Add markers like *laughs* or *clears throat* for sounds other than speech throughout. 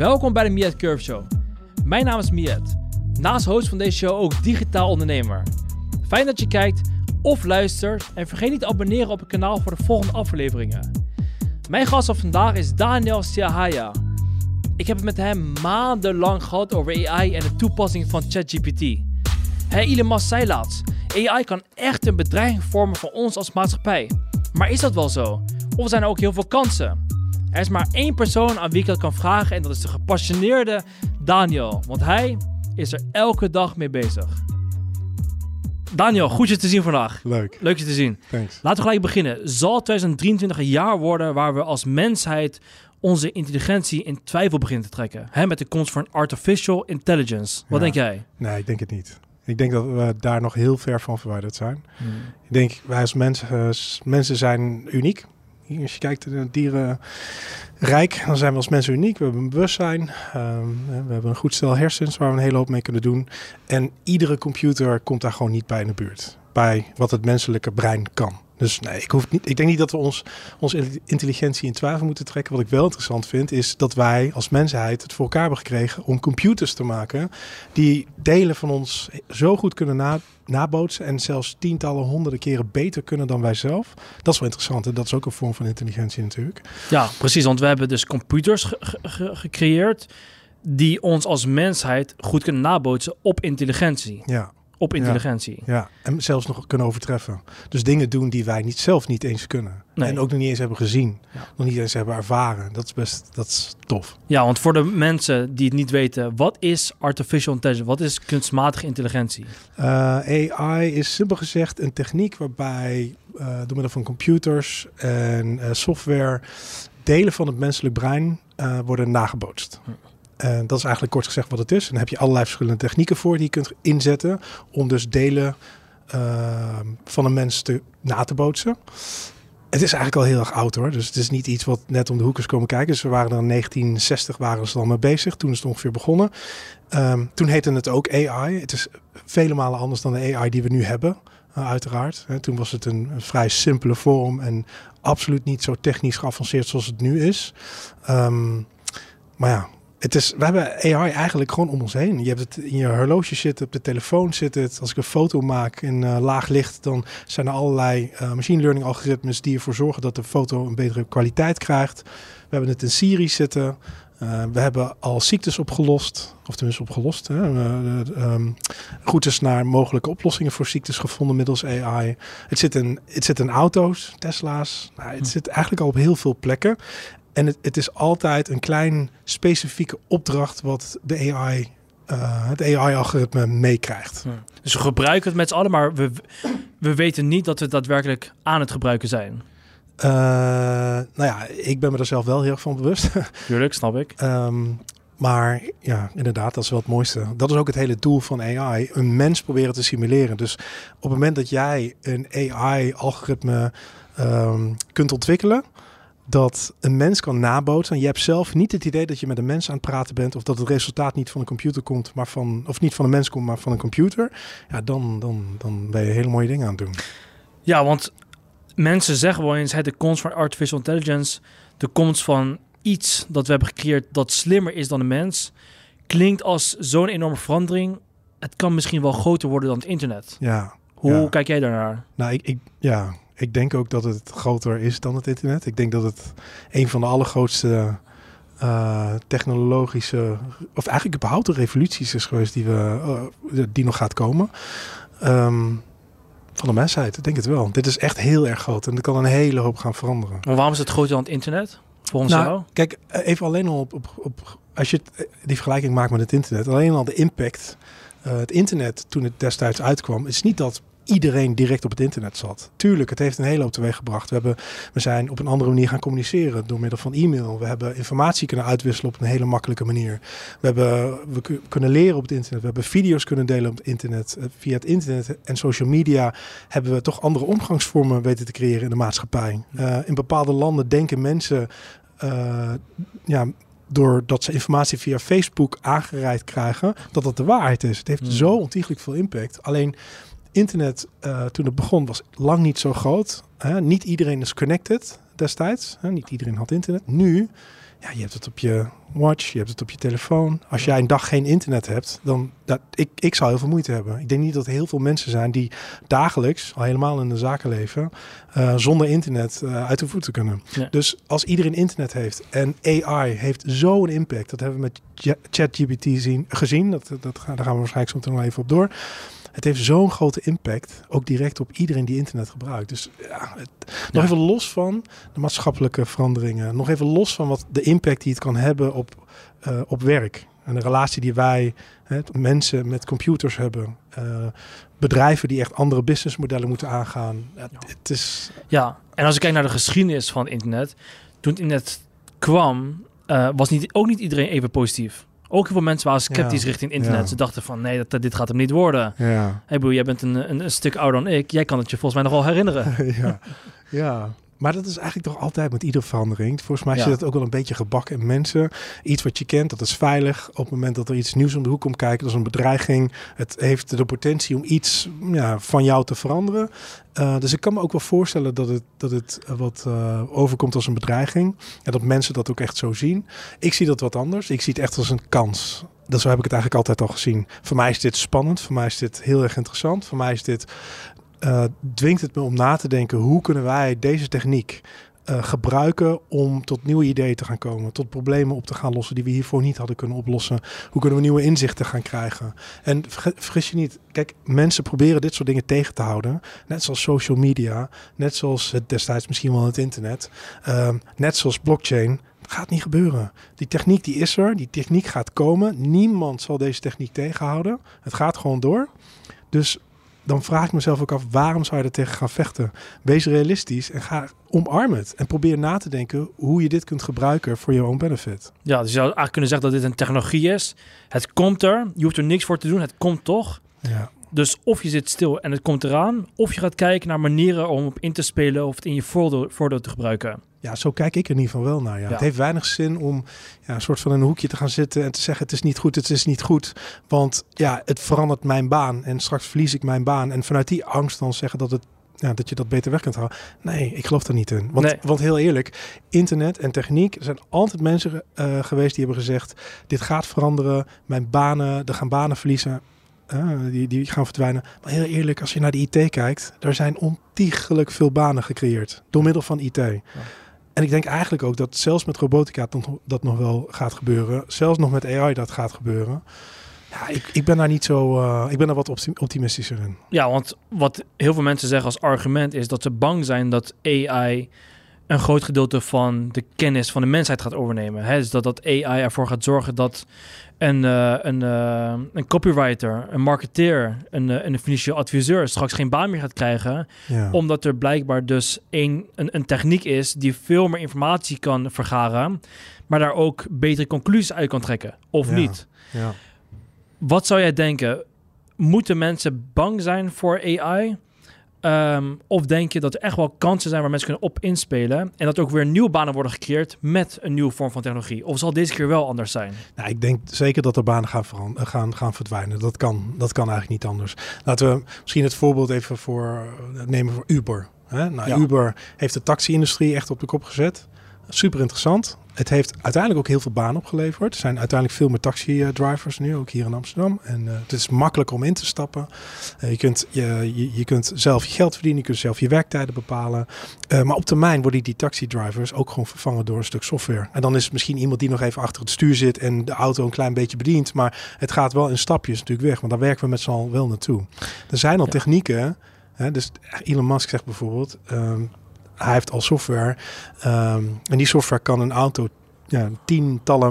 Welkom bij de Miet Curve Show. Mijn naam is Miet. Naast host van deze show ook digitaal ondernemer. Fijn dat je kijkt of luistert en vergeet niet te abonneren op het kanaal voor de volgende afleveringen. Mijn gast van vandaag is Daniel Siahaya. Ik heb het met hem maandenlang gehad over AI en de toepassing van ChatGPT. Hey, Elon zei laatst, AI kan echt een bedreiging vormen voor ons als maatschappij. Maar is dat wel zo? Of zijn er ook heel veel kansen? Er is maar één persoon aan wie ik dat kan vragen en dat is de gepassioneerde Daniel. Want hij is er elke dag mee bezig. Daniel, goed je te zien vandaag. Leuk. Leuk je te zien. Thanks. Laten we gelijk beginnen. Zal 2023 een jaar worden waar we als mensheid onze intelligentie in twijfel beginnen te trekken? Hè, met de komst van artificial intelligence. Wat Ja. denk jij? Nee, ik denk het niet. Ik denk dat we daar nog heel ver van verwijderd zijn. Ik denk, wij als mensen, eh, mensen zijn uniek. Als je kijkt naar het dierenrijk, dan zijn we als mensen uniek. We hebben een bewustzijn. ehm, we hebben een goed stel hersens waar we een hele hoop mee kunnen doen. En iedere computer komt daar gewoon niet bij in de buurt. Bij wat het menselijke brein kan. Dus nee, ik, hoef niet, ik denk niet dat we ons, onze intelligentie in twijfel moeten trekken. Wat ik wel interessant vind, is dat wij als mensheid het voor elkaar hebben gekregen om computers te maken die delen van ons zo goed kunnen na, nabootsen en zelfs tientallen, honderden keren beter kunnen dan wij zelf. Dat is wel interessant en dat is ook een vorm van intelligentie natuurlijk. Ja, precies. Want we hebben dus computers ge- ge- ge- gecreëerd die ons als mensheid goed kunnen nabootsen op intelligentie. Ja, Op intelligentie. ja. En zelfs nog kunnen overtreffen. Dus dingen doen die wij niet, zelf niet eens kunnen. Nee. En ook nog niet eens hebben gezien. Ja. Nog niet eens hebben ervaren. Dat is best, dat is tof. Ja, want voor de mensen die het niet weten, wat is artificial intelligence? Wat is kunstmatige intelligentie? Eh, AI is simpel gezegd een techniek waarbij eh, door middel van computers en eh, software delen van het menselijk brein worden nagebootst. Hm. En dat is eigenlijk kort gezegd wat het is. En daar heb je allerlei verschillende technieken voor die je kunt inzetten om dus delen eh, van een mens te, na te bootsen. Het is eigenlijk al heel erg oud hoor. Dus het is niet iets wat net om de hoek is komen kijken. Dus we waren er in 1960 waren ze al mee bezig. Toen is het ongeveer begonnen. Ehm, toen heette het ook AI. Het is vele malen anders dan de AI die we nu hebben, eh, uiteraard. Toen was het een, een vrij simpele vorm en absoluut niet zo technisch geavanceerd zoals het nu is. Ehm, maar ja, het is, we hebben AI eigenlijk gewoon om ons heen. Je hebt het in je horloge zitten, op de telefoon zit het. Als ik een foto maak in eh, laag licht, dan zijn er allerlei eh, machine learning algoritmes die ervoor zorgen dat de foto een betere kwaliteit krijgt. We hebben het in Siri zitten. Uh, we hebben al ziektes opgelost, of tenminste opgelost. Hè? Um, routes naar mogelijke oplossingen voor ziektes gevonden middels AI. Het zit in, het zit in auto's, Tesla's. Nou, het zit eigenlijk al op heel veel plekken. En het, het is altijd een klein specifieke opdracht wat de AI, uh, het AI-algoritme meekrijgt. Ja. Dus we gebruiken het met z'n allen, maar we, we weten niet dat we het daadwerkelijk aan het gebruiken zijn. Uh, nou ja, ik ben me er zelf wel heel erg van bewust. *laughs* Tuurlijk, snap ik. Um, maar ja, inderdaad, dat is wel het mooiste. Dat is ook het hele doel van AI. Een mens proberen te simuleren. Dus op het moment dat jij een AI-algoritme um, kunt ontwikkelen, dat een mens kan nabootsen. En je hebt zelf niet het idee dat je met een mens aan het praten bent, of dat het resultaat niet van een computer komt, maar van, of niet van een mens komt, maar van een computer. Ja, dan, dan, dan ben je hele mooie dingen aan het doen. Ja, want mensen zeggen wel eens, de komst van artificial intelligence, de komst van iets dat we hebben gecreëerd dat slimmer is dan de mens, klinkt als zo'n enorme verandering. Het kan misschien wel groter worden dan het internet. Ja. Hoe ja. kijk jij daarnaar? Nou, ik, ik, ja, ik denk ook dat het groter is dan het internet. Ik denk dat het een van de allergrootste uh, technologische, of eigenlijk überhaupt de revoluties is geweest die, we, uh, die nog gaat komen. Um, van de mensheid, ik denk het wel. Dit is echt heel erg groot en er kan een hele hoop gaan veranderen. Maar waarom is het groter dan het internet? Volgens nou, jou? Kijk, even alleen al op, op, op als je die vergelijking maakt met het internet, alleen al de impact. Uh, het internet toen het destijds uitkwam, is niet dat iedereen direct op het internet zat. Tuurlijk, het heeft een hele hoop teweeg gebracht. We, hebben, we zijn op een andere manier gaan communiceren door middel van e-mail. We hebben informatie kunnen uitwisselen op een hele makkelijke manier. We, hebben, we kunnen leren op het internet. We hebben video's kunnen delen op het internet. Uh, via het internet en social media hebben we toch andere omgangsvormen weten te creëren in de maatschappij. Uh, in bepaalde landen denken mensen uh, ja, doordat ze informatie via Facebook aangereikt krijgen, dat dat de waarheid is. Het heeft mm. zo ontiegelijk veel impact. Alleen internet, uh, toen het begon, was lang niet zo groot. Hè? Niet iedereen is connected destijds. Hè? Niet iedereen had internet. Nu, ja, je hebt het op je watch, je hebt het op je telefoon. Als jij een dag geen internet hebt, dan dat, ik, ik zou heel veel moeite hebben. Ik denk niet dat er heel veel mensen zijn die dagelijks, al helemaal in de zakenleven, uh, zonder internet uh, uit de voeten kunnen. Ja. Dus als iedereen internet heeft en AI heeft zo'n impact, dat hebben we met ChatGPT gezien, dat, dat, daar gaan we waarschijnlijk zo nog even op door het heeft zo'n grote impact, ook direct op iedereen die internet gebruikt. Dus ja, het, nog even los van de maatschappelijke veranderingen, nog even los van wat de impact die het kan hebben op, uh, op werk. En de relatie die wij, hè, mensen met computers hebben. Uh, bedrijven die echt andere businessmodellen moeten aangaan. Ja, het is... ja, en als ik kijk naar de geschiedenis van het internet. Toen het internet kwam, uh, was niet, ook niet iedereen even positief. Ook heel veel mensen waren sceptisch richting internet. Ze dachten van, nee, dat, dit gaat hem niet worden. Ja. Hey, boe, jij bent een, een, een, stuk ouder dan ik. Jij kan het je volgens mij nog wel herinneren. *laughs* ja. ja, maar dat is eigenlijk toch altijd met iedere verandering. Volgens mij ja. zit het ook wel een beetje gebakken in mensen. Iets wat je kent, dat is veilig. Op het moment dat er iets nieuws om de hoek komt kijken, dat is een bedreiging. Het heeft de potentie om iets ja, van jou te veranderen. Uh, dus ik kan me ook wel voorstellen dat het, dat het wat uh, overkomt als een bedreiging. En dat mensen dat ook echt zo zien. Ik zie dat wat anders. Ik zie het echt als een kans. Dat zo heb ik het eigenlijk altijd al gezien. Voor mij is dit spannend. Voor mij is dit heel erg interessant. Voor mij is dit uh, dwingt het me om na te denken hoe kunnen wij deze techniek uh, gebruiken om tot nieuwe ideeën te gaan komen, tot problemen op te gaan lossen die we hiervoor niet hadden kunnen oplossen. Hoe kunnen we nieuwe inzichten gaan krijgen? En vergis je niet, kijk, mensen proberen dit soort dingen tegen te houden, net zoals social media, net zoals het destijds misschien wel het internet, uh, net zoals blockchain. gaat niet gebeuren. Die techniek die is er, die techniek gaat komen. Niemand zal deze techniek tegenhouden. Het gaat gewoon door. Dus dan vraag ik mezelf ook af, waarom zou je er tegen gaan vechten? Wees realistisch en ga omarm het. En probeer na te denken hoe je dit kunt gebruiken voor je own benefit. Ja, dus je zou eigenlijk kunnen zeggen dat dit een technologie is. Het komt er, je hoeft er niks voor te doen, het komt toch. Ja. Dus of je zit stil en het komt eraan, of je gaat kijken naar manieren om op in te spelen of het in je voordeel, voordeel te gebruiken. Ja, zo kijk ik er in ieder geval wel naar. Ja. Het heeft weinig zin om ja, een soort van een hoekje te gaan zitten en te zeggen: het is niet goed, het is niet goed. Want ja, het verandert mijn baan en straks verlies ik mijn baan. En vanuit die angst dan zeggen dat het ja, dat je dat beter weg kunt houden. Nee, ik geloof er niet in. Want, want heel eerlijk, internet en techniek, er zijn altijd mensen uh, geweest die hebben gezegd: dit gaat veranderen, mijn banen, er gaan banen verliezen. Uh, die, die gaan verdwijnen. Maar heel eerlijk, als je naar de IT kijkt, er zijn ontiegelijk veel banen gecreëerd door middel van IT. Ja. En ik denk eigenlijk ook dat zelfs met robotica dat, dat nog wel gaat gebeuren. Zelfs nog met AI dat gaat gebeuren. Ja, ik, ik ben daar niet zo. Uh, ik ben daar wat optimistischer in. Ja, want wat heel veel mensen zeggen als argument is dat ze bang zijn dat AI een groot gedeelte van de kennis van de mensheid gaat overnemen. Hè? Dus dat dat AI ervoor gaat zorgen dat een, uh, een, uh, een copywriter, een marketeer, een, uh, een financieel adviseur straks geen baan meer gaat krijgen. Ja. Omdat er blijkbaar dus een, een, een, techniek is die veel meer informatie kan vergaren, maar daar ook betere conclusies uit kan trekken. Of ja. niet. Ja. Wat zou jij denken? Moeten mensen bang zijn voor AI? Um, of denk je dat er echt wel kansen zijn waar mensen kunnen op inspelen en dat ook weer nieuwe banen worden gecreëerd met een nieuwe vorm van technologie? Of zal deze keer wel anders zijn? Nou, ik denk zeker dat er banen gaan, gaan, gaan verdwijnen. Dat kan, dat kan eigenlijk niet anders. Laten we misschien het voorbeeld even voor nemen voor Uber. Hè? Nou, ja. Uber heeft de taxi-industrie echt op de kop gezet. Super interessant. Het heeft uiteindelijk ook heel veel banen opgeleverd. Er zijn uiteindelijk veel meer taxi-drivers nu, ook hier in Amsterdam. En uh, het is makkelijk om in te stappen. Uh, je, kunt, je, je, je, kunt zelf je geld verdienen, je kunt zelf je werktijden bepalen. Uh, maar op termijn worden die taxi-drivers ook gewoon vervangen door een stuk software. En dan is het misschien iemand die nog even achter het stuur zit en de auto een klein beetje bedient. Maar het gaat wel in stapjes natuurlijk weg, want daar werken we met z'n allen wel naartoe. Er zijn al ja. technieken. Hè, dus Elon Musk zegt bijvoorbeeld, um, hij heeft al software. Um, en die software kan een auto ja, tientallen,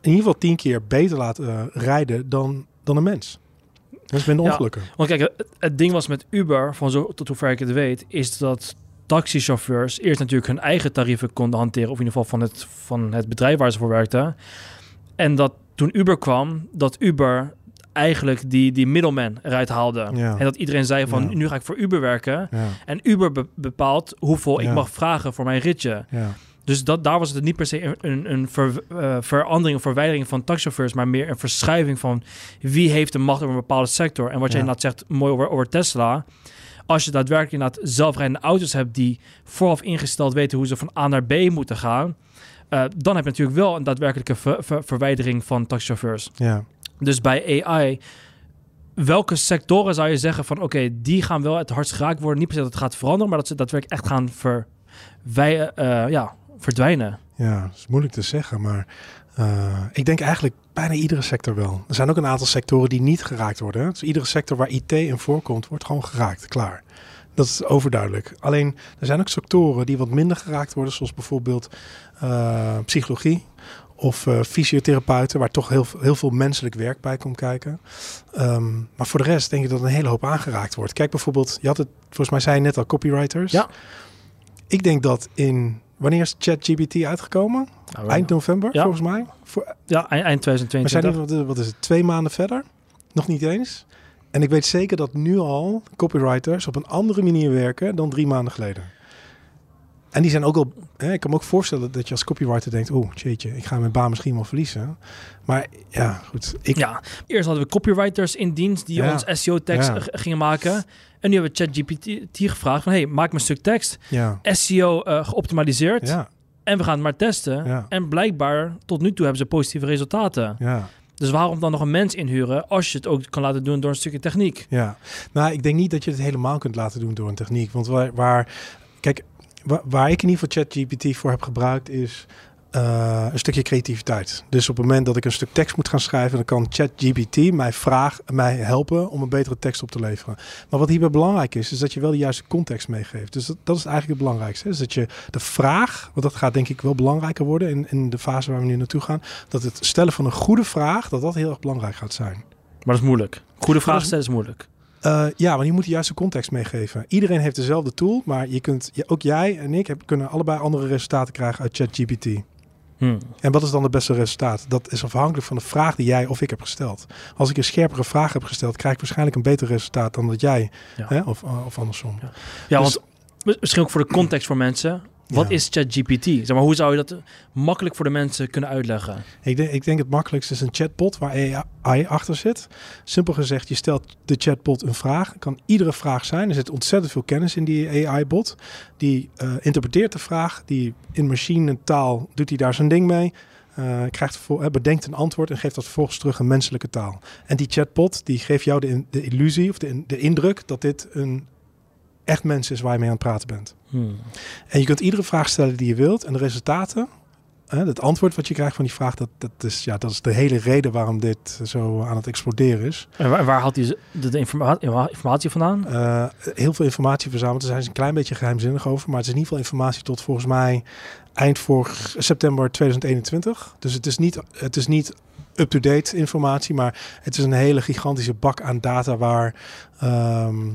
in ieder geval tien keer beter laten uh, rijden dan, dan een mens. Dat is minder ja, ongelukken. Want kijk, het, het, ding was met Uber, van zo tot hoever ik het weet, is dat taxichauffeurs eerst natuurlijk hun eigen tarieven konden hanteren, of in ieder geval van het, van het bedrijf waar ze voor werkten. En dat toen Uber kwam, dat Uber eigenlijk die, die middleman eruit haalde. Ja. En dat iedereen zei van, ja. nu ga ik voor Uber werken. Ja. En Uber be bepaalt hoeveel ik mag vragen voor mijn ritje. Dus dat, daar was het niet per se een, een, ver- eh, verandering of verwijdering van taxichauffeurs, maar meer een verschuiving van wie heeft de macht over een bepaalde sector. En wat jij inderdaad zegt, mooi over, over Tesla. Als je daadwerkelijk inderdaad zelfrijdende auto's hebt die vooraf ingesteld weten hoe ze van A naar B moeten gaan, eh, dan heb je natuurlijk wel een daadwerkelijke ver- ver- verwijdering van taxichauffeurs. Ja. Dus bij AI, welke sectoren zou je zeggen van oké, die gaan wel het hardst geraakt worden? Niet per se dat het gaat veranderen, maar dat ze daadwerkelijk echt gaan verwij- eh, ja, verdwijnen. Ja, dat is moeilijk te zeggen, maar eh, ik denk eigenlijk bijna iedere sector wel. Er zijn ook een aantal sectoren die niet geraakt worden. Dus iedere sector waar IT in voorkomt, wordt gewoon geraakt, klaar. Dat is overduidelijk. Alleen, er zijn ook sectoren die wat minder geraakt worden, zoals bijvoorbeeld eh, psychologie of eh, fysiotherapeuten, waar toch heel, heel veel menselijk werk bij komt kijken. Ehm, maar voor de rest denk ik dat een hele hoop aangeraakt wordt. Kijk bijvoorbeeld, je had het, volgens mij zei je net al, copywriters. Ja. Ik denk dat in, wanneer is ChatGPT uitgekomen? Eind november, Ja. volgens mij. Voor, Ja, eind, eind we 2022. zijn nu, wat, wat is het, twee maanden verder? Nog niet eens. En ik weet zeker dat nu al copywriters op een andere manier werken dan drie maanden geleden. En die zijn ook al. Hè, ik kan me ook voorstellen dat je als copywriter denkt: oh, jeetje, ik ga mijn baan misschien wel verliezen. Maar ja, goed. Ik, Ja, eerst hadden we copywriters in dienst die Ja. ons SEO-tekst Ja. gingen maken. En nu hebben we ChatGPT gevraagd van... hey, maak me een stuk tekst, ja, SEO eh, geoptimaliseerd... en we gaan het maar testen. En blijkbaar, tot nu toe hebben ze positieve resultaten. ja. Dus waarom dan nog een mens inhuren... als je het ook kan laten doen door een stukje techniek? Ja, nou, ik denk niet dat je het helemaal kunt laten doen door een techniek. Want waar, waar kijk, waar, waar ik in ieder geval ChatGPT voor heb gebruikt is eh, een stukje creativiteit. Dus op het moment dat ik een stuk tekst moet gaan schrijven, dan kan ChatGPT mij, vraag, mij helpen om een betere tekst op te leveren. Maar wat hierbij belangrijk is, is dat je wel de juiste context meegeeft. Dus dat, dat is eigenlijk het belangrijkste. Dus dat je de vraag, want dat gaat denk ik wel belangrijker worden in, in de fase waar we nu naartoe gaan, dat het stellen van een goede vraag, dat dat heel erg belangrijk gaat zijn. Maar dat is moeilijk. Goede vraag is- stellen is moeilijk. Uh, ja, want je moet de juiste context meegeven. Iedereen heeft dezelfde tool, maar je kunt, ook jij en ik heb, kunnen allebei andere resultaten krijgen uit ChatGPT. Hm. En wat is dan het beste resultaat? Dat is afhankelijk van de vraag die jij of ik heb gesteld. Als ik een scherpere vraag heb gesteld, krijg ik waarschijnlijk een beter resultaat dan dat jij, Ja. hè? Of, uh, of andersom. Ja. Ja, Dus- want mis- misschien ook voor de context voor mensen. Wat Ja. is ChatGPT? Zeg maar, hoe zou je dat makkelijk voor de mensen kunnen uitleggen? Ik denk, ik denk het makkelijkste is een chatbot waar AI achter zit. Simpel gezegd, je stelt de chatbot een vraag. Het kan iedere vraag zijn. Er zit ontzettend veel kennis in die AI-bot. Die eh, interpreteert de vraag. Die in machinetaal doet hij daar zijn ding mee. Eh, krijgt eh, bedenkt een antwoord en geeft dat vervolgens terug in menselijke taal. En die chatbot die geeft jou de, in- de illusie of de, in- de indruk dat dit een echt mens is waar je mee aan het praten bent. Hm. En je kunt iedere vraag stellen die je wilt. En de resultaten, hè, het antwoord wat je krijgt van die vraag, dat, dat, is, ja, dat is de hele reden waarom dit zo aan het exploderen is. En waar, waar haalt hij de, de informa- informatie vandaan? Eh, heel veel informatie verzameld. Daar zijn ze een klein beetje geheimzinnig over. Maar het is in ieder geval informatie tot volgens mij eind vorig september 2021. Dus het is niet, het is niet up-to-date informatie. Maar het is een hele gigantische bak aan data waar... ehm,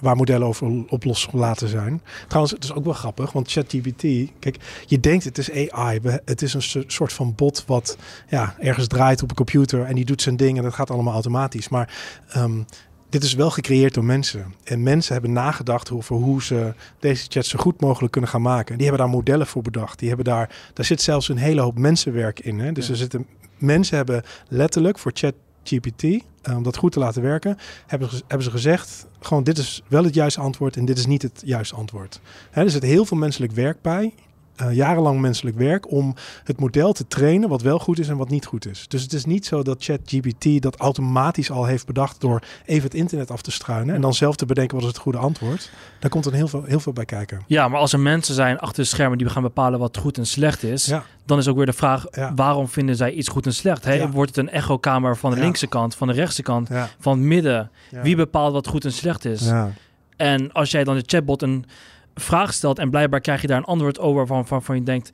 waar modellen over op losgelaten zijn. Trouwens, het is ook wel grappig, want ChatGPT, kijk, je denkt het is AI, het is een so- soort van bot wat ja, ergens draait op een computer en die doet zijn ding en dat gaat allemaal automatisch. Maar ehm, dit is wel gecreëerd door mensen. En mensen hebben nagedacht over hoe ze deze chat zo goed mogelijk kunnen gaan maken. Die hebben daar modellen voor bedacht. Die hebben daar, daar zit zelfs een hele hoop mensenwerk in. Hè? Dus Ja. er zitten, mensen hebben letterlijk voor ChatGPT, eh, om dat goed te laten werken, hebben, hebben ze gezegd, gewoon dit is wel het juiste antwoord en dit is niet het juiste antwoord. Hè, er zit heel veel menselijk werk bij. Eh, jarenlang menselijk werk om het model te trainen wat wel goed is en wat niet goed is. Dus het is niet zo dat ChatGPT dat automatisch al heeft bedacht door even het internet af te struinen en dan zelf te bedenken wat is het goede antwoord. Daar komt dan heel veel, heel veel bij kijken. Ja, maar als er mensen zijn achter de schermen die gaan bepalen wat goed en slecht is, Ja, dan is ook weer de vraag: Ja. waarom vinden zij iets goed en slecht? Hè? Ja. Wordt het een echokamer van de linkse kant, van de rechtse kant, van het midden? Wie bepaalt wat goed en slecht is? En als jij dan de chatbot een vraag stelt en blijkbaar krijg je daar een antwoord over van, van, van je denkt,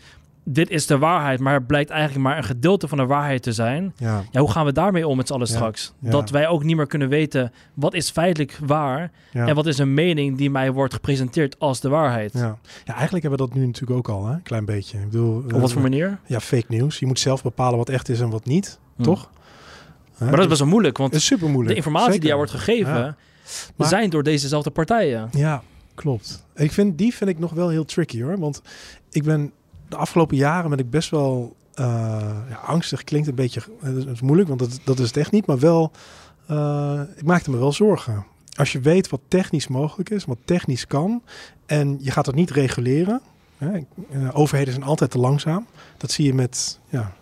dit is de waarheid, maar het blijkt eigenlijk maar een gedeelte van de waarheid te zijn. ja, Ja, hoe gaan we daarmee om met z'n allen Ja, straks? ja. Dat wij ook niet meer kunnen weten wat is feitelijk waar en wat is een mening die mij wordt gepresenteerd als de waarheid. Ja. ja, eigenlijk hebben we dat nu natuurlijk ook al, hè? een klein beetje. Ik bedoel, Op wat voor eh, manier? Ja, fake nieuws. Je moet zelf bepalen wat echt is en wat niet, Hm. toch? Maar dat is best wel moeilijk, want is super moeilijk. de informatie die jou wordt gegeven zijn door dezezelfde partijen. Ja, klopt. Ik vind, die vind ik nog wel heel tricky hoor. Want ik ben de afgelopen jaren ben ik best wel uh, ja, angstig. Klinkt een beetje dat is moeilijk, want dat, dat is het echt niet. Maar wel, uh, ik maakte me wel zorgen. Als je weet wat technisch mogelijk is, wat technisch kan, en je gaat dat niet reguleren. Hè, overheden zijn altijd te langzaam. Dat zie je met ja,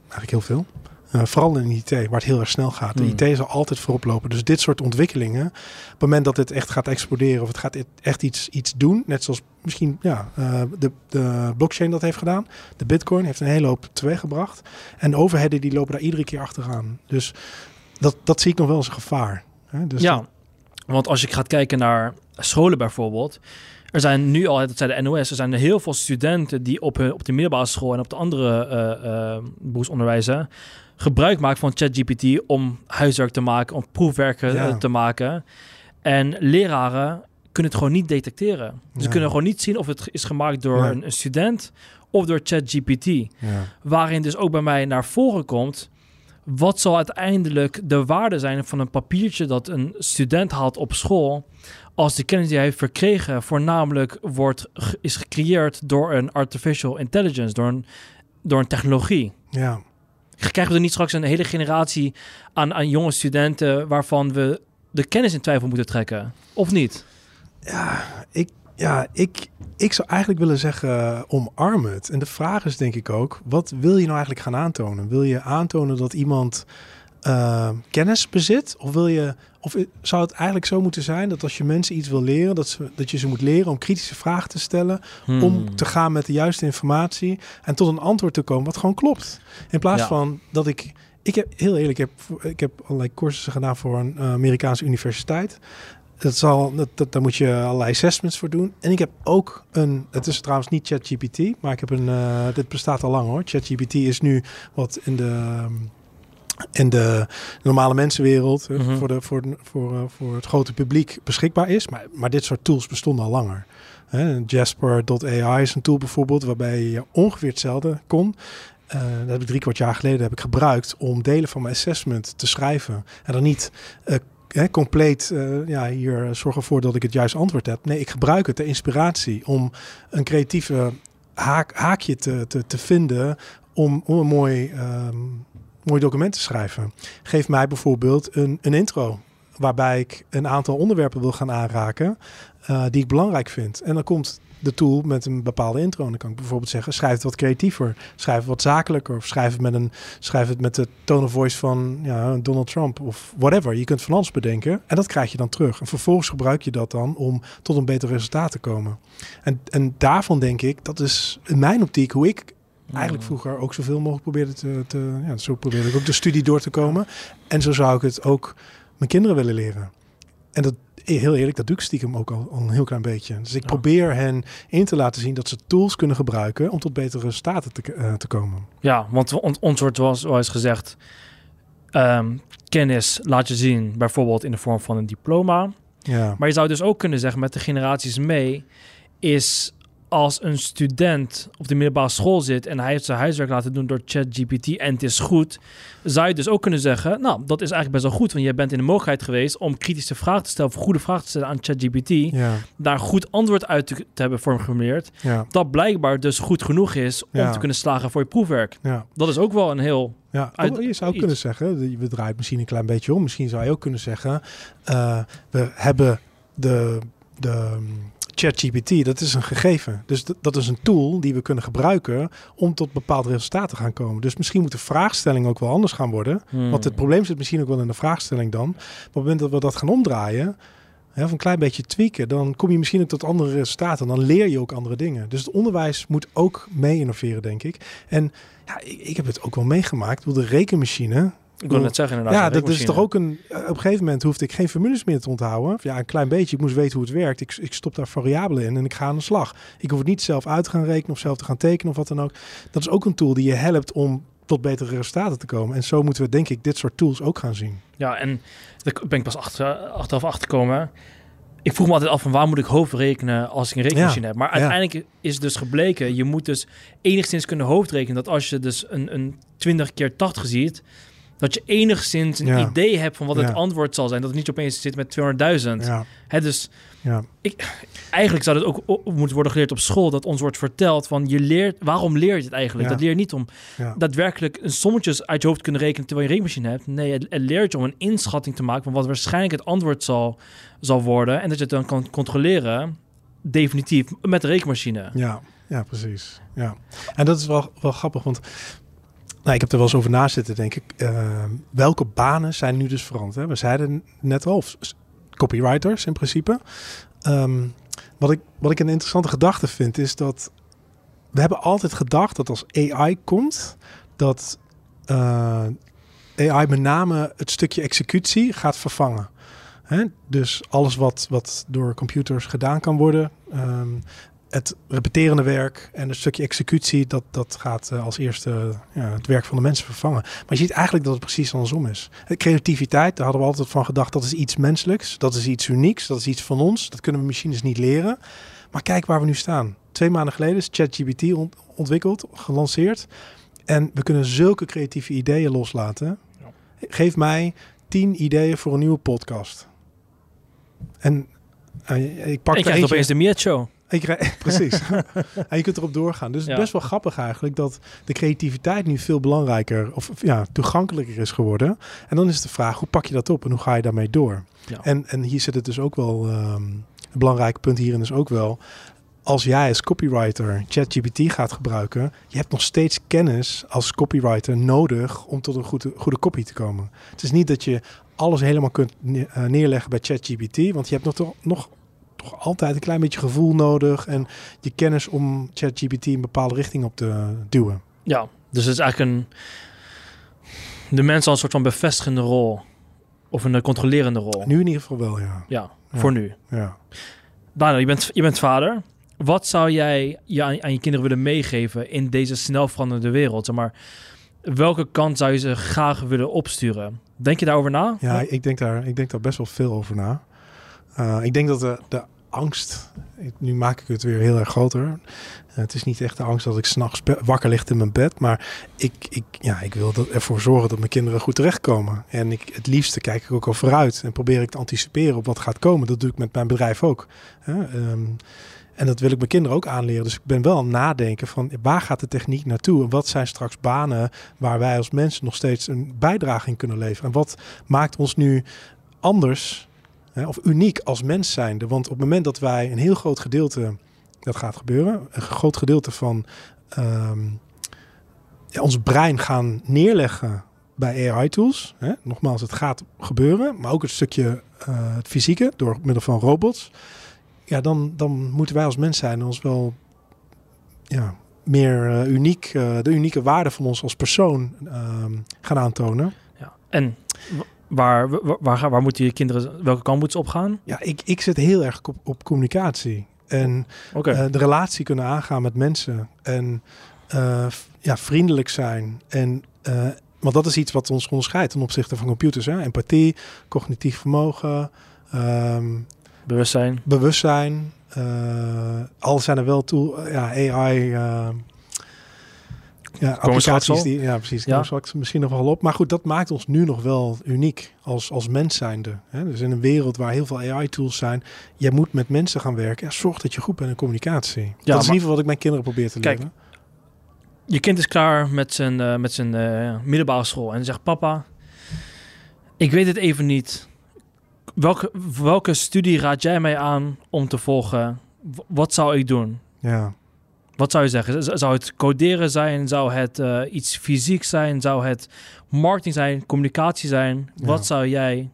eigenlijk heel veel. Uh, vooral in IT, waar het heel erg snel gaat. De hmm. IT zal altijd voorop lopen. Dus dit soort ontwikkelingen, op het moment dat het echt gaat exploderen of het gaat echt iets, iets doen, net zoals misschien ja, uh, de, de blockchain dat heeft gedaan. De bitcoin heeft een hele hoop teweeggebracht. En de overheden die lopen daar iedere keer achteraan. Dus dat, dat zie ik nog wel als een gevaar. Hè? Dus ja, want als je gaat kijken naar scholen bijvoorbeeld. Er zijn nu al, dat zei de NOS, er zijn heel veel studenten die op, op de middelbare school en op de andere uh, uh, beroepsonderwijzen gebruik maken van ChatGPT om huiswerk te maken, om proefwerken eh, te maken. En leraren kunnen het gewoon niet detecteren. Ze kunnen gewoon niet zien of het is gemaakt door een, student of door ChatGPT. Ja. Waarin dus ook bij mij naar voren komt. Wat zal uiteindelijk de waarde zijn van een papiertje dat een student haalt op school als de kennis die hij heeft verkregen voornamelijk wordt, is gecreëerd door een artificial intelligence, door een, door een technologie. Ja. Krijgen we er niet straks een hele generatie aan, aan jonge studenten waarvan we de kennis in twijfel moeten trekken? Of niet? Ja, ik, ja, ik, ik zou eigenlijk willen zeggen omarm het. En de vraag is denk ik ook, wat wil je nou eigenlijk gaan aantonen? Wil je aantonen dat iemand uh, kennis bezit? Of, wil je, of zou het eigenlijk zo moeten zijn dat als je mensen iets wil leren, dat, ze, dat je ze moet leren om kritische vragen te stellen, hmm. om te gaan met de juiste informatie en tot een antwoord te komen wat gewoon klopt. In plaats van dat ik. Ik heb heel eerlijk, ik heb, ik heb allerlei cursussen gedaan voor een uh, Amerikaanse universiteit. Dat zal, dat, dat, daar moet je allerlei assessments voor doen. En ik heb ook een, het is trouwens niet ChatGPT, maar ik heb een, uh, dit bestaat al lang hoor. ChatGPT is nu wat in de, in de normale mensenwereld mm voor, de, voor, voor, uh, voor het grote publiek beschikbaar is. Maar, maar dit soort tools bestonden al langer. Jasper.ai is een tool bijvoorbeeld waarbij je ongeveer hetzelfde kon. Uh, dat heb ik drie kwart jaar geleden heb ik gebruikt om delen van mijn assessment te schrijven. En dan niet uh, compleet, ja, hier zorgen ervoor dat ik het juiste antwoord heb. Nee, ik gebruik het ter inspiratie om een creatieve haak, haakje te, te, te vinden om, om een mooi um, mooi document te schrijven. Geef mij bijvoorbeeld een, een intro waarbij ik een aantal onderwerpen wil gaan aanraken uh, die ik belangrijk vind. En dan komt de tool met een bepaalde intro. En dan kan ik bijvoorbeeld zeggen, schrijf het wat creatiever, schrijf het wat zakelijker, of schrijf het met, een, schrijf het met de tone of voice van ja, Donald Trump of whatever. Je kunt van alles bedenken en dat krijg je dan terug. En vervolgens gebruik je dat dan om tot een beter resultaat te komen. En, en daarvan denk ik, dat is in mijn optiek hoe ik eigenlijk vroeger ook zoveel mogelijk probeerde te, te ja, zo probeerde ik ook de studie door te komen. En zo zou ik het ook mijn kinderen willen leren. En dat, heel eerlijk, dat doe ik stiekem ook al, al een heel klein beetje. Dus ik probeer hen in te laten zien dat ze tools kunnen gebruiken om tot betere resultaten te, uh, te komen. Ja, want on, ons wordt zoals gezegd, um, kennis laat je zien, bijvoorbeeld in de vorm van een diploma. Ja. Maar je zou dus ook kunnen zeggen met de generaties mee, is als een student op de middelbare school zit en hij heeft zijn huiswerk laten doen door ChatGPT en het is goed, zou je dus ook kunnen zeggen, nou, dat is eigenlijk best wel goed, want je bent in de mogelijkheid geweest om kritische vragen te stellen, of goede vragen te stellen aan ChatGPT, ja. daar goed antwoord uit te, te hebben vormgeformuleerd, ja. dat blijkbaar dus goed genoeg is om ja. te kunnen slagen voor je proefwerk. Dat is ook wel een heel ja, je zou iets. kunnen zeggen, we draaien misschien een klein beetje om. Misschien zou je ook kunnen zeggen, uh, we hebben de, de ChatGPT, dat is een gegeven. Dus dat is een tool die we kunnen gebruiken om tot bepaalde resultaten te gaan komen. Dus misschien moet de vraagstelling ook wel anders gaan worden. Hmm. Want het probleem zit misschien ook wel in de vraagstelling dan. Maar op het moment dat we dat gaan omdraaien, hè, of een klein beetje tweaken, dan kom je misschien ook tot andere resultaten. Dan leer je ook andere dingen. Dus het onderwijs moet ook mee innoveren, denk ik. En ja, ik, ik heb het ook wel meegemaakt. De rekenmachine, ik wil net zeggen inderdaad. Ja, dat is toch ook een... Eh, op een gegeven moment hoefde ik geen formules meer te onthouden. Ja, een klein beetje. Ik moest weten hoe het werkt. Ik, ik stop daar variabelen in en ik ga aan de slag. Ik hoef het niet zelf uit te gaan rekenen of zelf te gaan tekenen of wat dan ook. Dat is ook een tool die je helpt om tot betere resultaten te komen. En zo moeten we denk ik dit soort tools ook gaan zien. Ja, en daar ben ik pas achter, achteraf achterkomen. Ik vroeg me altijd af van waar moet ik hoofdrekenen als ik een rekenmachine heb. Maar uiteindelijk is dus gebleken, je moet dus enigszins kunnen hoofdrekenen dat als je dus een, een 20 keer 80 ziet, Dat je enigszins een Ja. idee hebt van wat het antwoord zal zijn. Dat het niet opeens zit met 200.000. Ja, Hè, dus ja, eigenlijk zou het ook moeten worden geleerd op school. Dat ons wordt verteld van je leert, waarom leer je het eigenlijk? Dat leer je niet om daadwerkelijk een sommetjes uit je hoofd te kunnen rekenen terwijl je een rekenmachine hebt. Nee, het, het leert je om een inschatting te maken van wat waarschijnlijk het antwoord zal, zal worden. En dat je het dan kan controleren, definitief, met de rekenmachine. Ja, ja, precies. Ja. En dat is wel, wel grappig, want nou, ik heb er wel eens over na zitten, denk ik. Eh, welke banen zijn nu dus veranderd? We zeiden net al, copywriters in principe. Ehm, wat, ik, wat ik een interessante gedachte vind, is dat we hebben altijd gedacht dat als AI komt, dat eh, AI met name het stukje executie gaat vervangen. Hè? Dus alles wat, wat door computers gedaan kan worden, ehm, het repeterende werk en een stukje executie, dat, dat gaat eh, als eerste ja, het werk van de mensen vervangen. Maar je ziet eigenlijk dat het precies andersom is. De creativiteit, daar hadden we altijd van gedacht, dat is iets menselijks, dat is iets unieks, dat is iets van ons, dat kunnen we machines niet leren. Maar kijk waar we nu staan. Twee maanden geleden is ChatGPT ont- ontwikkeld, gelanceerd. En we kunnen zulke creatieve ideeën loslaten. Geef mij tien ideeën voor een nieuwe podcast. En eh, ik pak Ik er opeens de Miet Show. *laughs* Precies. *laughs* en je kunt erop doorgaan. Dus het Ja. is best wel grappig eigenlijk dat de creativiteit nu veel belangrijker of ja, toegankelijker is geworden. En dan is de vraag, hoe pak je dat op en hoe ga je daarmee door? Ja. En, en hier zit het dus ook wel, ehm een belangrijk punt hierin is ook wel, als jij als copywriter ChatGPT gaat gebruiken, je hebt nog steeds kennis als copywriter nodig om tot een goede, goede copy te komen. Het is niet dat je alles helemaal kunt eh, neerleggen bij ChatGPT, want je hebt nog, toch, nog altijd een klein beetje gevoel nodig en je kennis om ChatGPT een bepaalde richting op te duwen. Ja, dus het is eigenlijk een... De mens al een soort van bevestigende rol. Of een eh, controlerende rol. Nu in ieder geval wel, ja. Ja, Ja. voor nu. ja. Daniel, je bent, je bent vader. Wat zou jij je aan, aan je kinderen willen meegeven in deze snel veranderende wereld? Zeg maar, welke kant zou je ze graag willen opsturen? Denk je daarover na? Ja, ik denk, daar, ik denk daar best wel veel over na. Uh, ik denk dat de, de angst, nu maak ik het weer heel erg groter. Uh, het is niet echt de angst dat ik s'nachts wakker ligt in mijn bed. Maar ik, ik, ja, ik wil ervoor zorgen dat mijn kinderen goed terechtkomen. En ik, het liefste kijk ik ook al vooruit. En probeer ik te anticiperen op wat gaat komen. Dat doe ik met mijn bedrijf ook. Um, en dat wil ik mijn kinderen ook aanleren. Dus ik ben wel aan het nadenken van waar gaat de techniek naartoe? En wat zijn straks banen waar wij als mensen nog steeds een bijdrage in kunnen leveren? En wat maakt ons nu anders of uniek als mens zijnde? Want op het moment dat wij een heel groot gedeelte, dat gaat gebeuren, een groot gedeelte van um, ja, ons brein gaan neerleggen bij AI-tools. Nogmaals, het gaat gebeuren, maar ook het stukje uh, het fysieke door middel van robots ja, dan, dan moeten wij als mens zijn ons wel ja, meer uh, uniek, uh, de unieke waarde van ons als persoon uh, gaan aantonen. Ja. En waar, waar, waar, moeten je kinderen, welke kant moeten ze op gaan? Ja, ik, ik zit heel erg op, op communicatie. En okay. uh, de relatie kunnen aangaan met mensen. En uh, ja, vriendelijk zijn. En, uh, want dat is iets wat ons onderscheidt ten opzichte van computers. Hè? Empathie, cognitief vermogen. Um, Bewustzijn. Bewustzijn. Alles zijn er wel toe. Ja, AI. Ja, applicaties die. Ja, precies. Ja. straks misschien nog wel op. Maar goed, dat maakt ons nu nog wel uniek als, als mens zijnde. Hè? Dus in een wereld waar heel veel AI-tools zijn. Jij moet met mensen gaan werken. Zorg dat je goed bent in communicatie. Ja, dat is in ieder geval wat ik mijn kinderen probeer te kijk, leren. Je kind is klaar met zijn, uh, met zijn uh, middelbare school. En zegt: Papa, ik weet het even niet welke, welke studie raad jij mij aan om te volgen? W wat zou ik doen? Ja. Wat zou je zeggen? Zou het coderen zijn? Zou het uh, iets fysiek zijn? Zou het marketing zijn? Communicatie zijn? Ja. Wat zou jij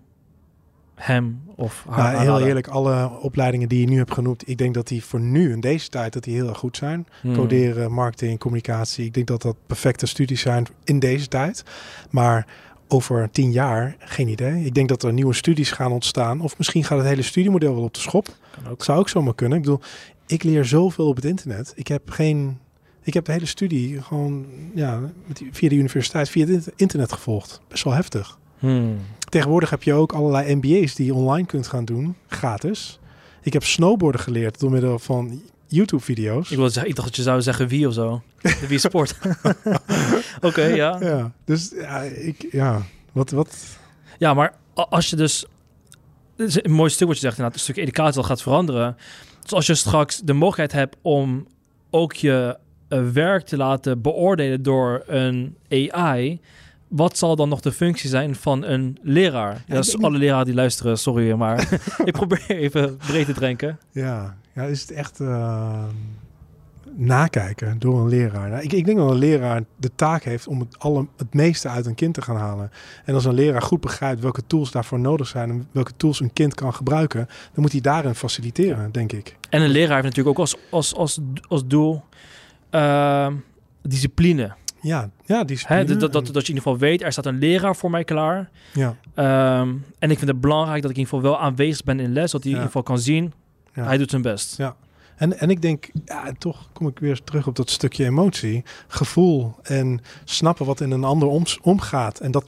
hem of haar nou, Heel eerlijk, alle opleidingen die je nu hebt genoemd... ik denk dat die voor nu, in deze tijd, dat die heel erg goed zijn. Hmm. Coderen, marketing, communicatie. Ik denk dat dat perfecte studies zijn in deze tijd. Maar over tien jaar, geen idee. Ik denk dat er nieuwe studies gaan ontstaan. Of misschien gaat het hele studiemodel wel op de schop. Ook. Zou ook zomaar kunnen. Ik bedoel, ik leer zoveel op het internet. Ik heb geen... Ik heb de hele studie gewoon ja, via de universiteit, via het internet gevolgd. Best wel heftig. Hmm. Tegenwoordig heb je ook allerlei MBA's die je online kunt gaan doen, gratis. Ik heb snowboarden geleerd door middel van YouTube-video's. Ik, wilde ik dacht dat je zou zeggen wie of zo. De *laughs* wie sport. *laughs* Oké, ja. Ja, dus ja, ik, ja, wat, wat, Ja, maar als je dus... Dit is een mooi stuk wat je zegt, inderdaad. Een stuk educatie dat gaat veranderen. Dus als je straks de mogelijkheid hebt om ook je eh, werk te laten beoordelen door een AI... Wat zal dan nog de functie zijn van een leraar? Ja, ik dus denk alle leraren die luisteren, sorry, maar *laughs* ik probeer even breed te drinken. ja, ja, is het echt eh, nakijken door een leraar? Nou, ik, ik denk dat een leraar de taak heeft om het, alle, het meeste uit een kind te gaan halen. En als een leraar goed begrijpt welke tools daarvoor nodig zijn en welke tools een kind kan gebruiken, dan moet hij daarin faciliteren, denk ik. En een leraar heeft natuurlijk ook als, als, als, als doel ehm, discipline. Ja, ja Hè, dat, dat, dat, dat je in ieder geval weet, er staat een leraar voor mij klaar. ja, Ehm, en ik vind het belangrijk dat ik in ieder geval wel aanwezig ben in les. Dat hij in ieder geval kan zien, ja. hij doet zijn best. Ja. En, en ik denk, ja, toch kom ik weer terug op dat stukje emotie, gevoel en snappen wat in een ander omgaat. En dat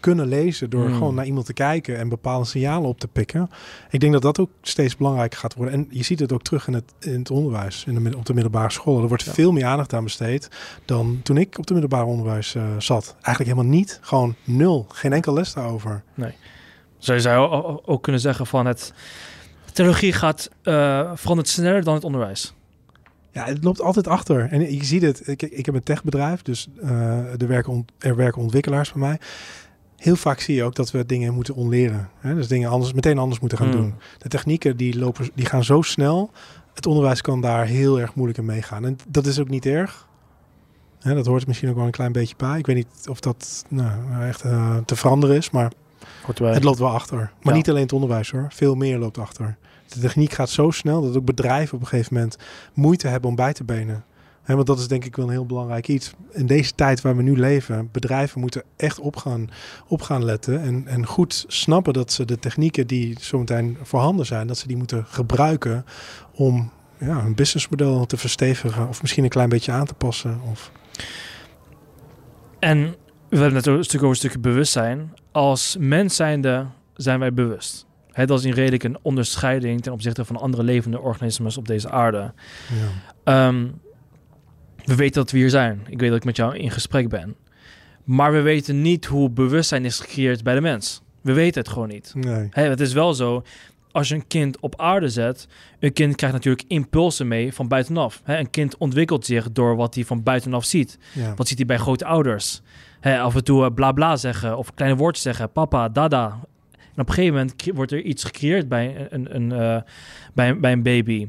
kunnen lezen door Hmm. gewoon naar iemand te kijken en bepaalde signalen op te pikken. Ik denk dat dat ook steeds belangrijker gaat worden. En je ziet het ook terug in het, in het onderwijs, in de, op de middelbare scholen. Er wordt Ja. veel meer aandacht aan besteed dan toen ik op de middelbare onderwijs eh, zat. Eigenlijk helemaal niet. Gewoon nul. Geen enkel les daarover. Je zou o- o- ook kunnen zeggen van het... Technologie gaat eh verandert sneller dan het onderwijs. Ja, het loopt altijd achter. En je ziet het. Ik, ik heb een techbedrijf, dus eh, er, werken ont- er werken ontwikkelaars bij mij. Heel vaak zie je ook dat we dingen moeten onleren. Hè? Dus dingen anders, meteen anders moeten gaan Hmm. doen. De technieken die, lopen, die gaan zo snel. Het onderwijs kan daar heel erg moeilijk in meegaan. En dat is ook niet erg. Hè, dat hoort misschien ook wel een klein beetje bij. Ik weet niet of dat nou, echt eh, te veranderen is, maar het loopt wel achter. Maar Ja. niet alleen het onderwijs hoor. Veel meer loopt achter. De techniek gaat zo snel dat ook bedrijven op een gegeven moment moeite hebben om bij te benen. Hè, want dat is denk ik wel een heel belangrijk iets. In deze tijd waar we nu leven, bedrijven moeten echt op gaan, op gaan letten. En, en goed snappen dat ze de technieken die zometeen voorhanden zijn, dat ze die moeten gebruiken om ja, hun businessmodel te verstevigen. Of misschien een klein beetje aan te passen. Of, En we hebben net een stuk over een stukje bewustzijn. Als mens zijnde zijn wij bewust. Hè, dat is in redelijk een onderscheiding ten opzichte van andere levende organismen op deze aarde. ja. Ehm, we weten dat we hier zijn. Ik weet dat ik met jou in gesprek ben. Maar we weten niet hoe bewustzijn is gecreëerd bij de mens. We weten het gewoon niet. Nee. Het is wel zo, als je een kind op aarde zet, een kind krijgt natuurlijk impulsen mee van buitenaf. Een kind ontwikkelt zich door wat hij van buitenaf ziet. Ja. Wat ziet hij bij grote ouders? Hè, af en toe eh, bla bla zeggen of kleine woordjes zeggen, papa, dada. Op een gegeven moment wordt er iets gecreëerd bij een, een, eh, bij, bij een baby.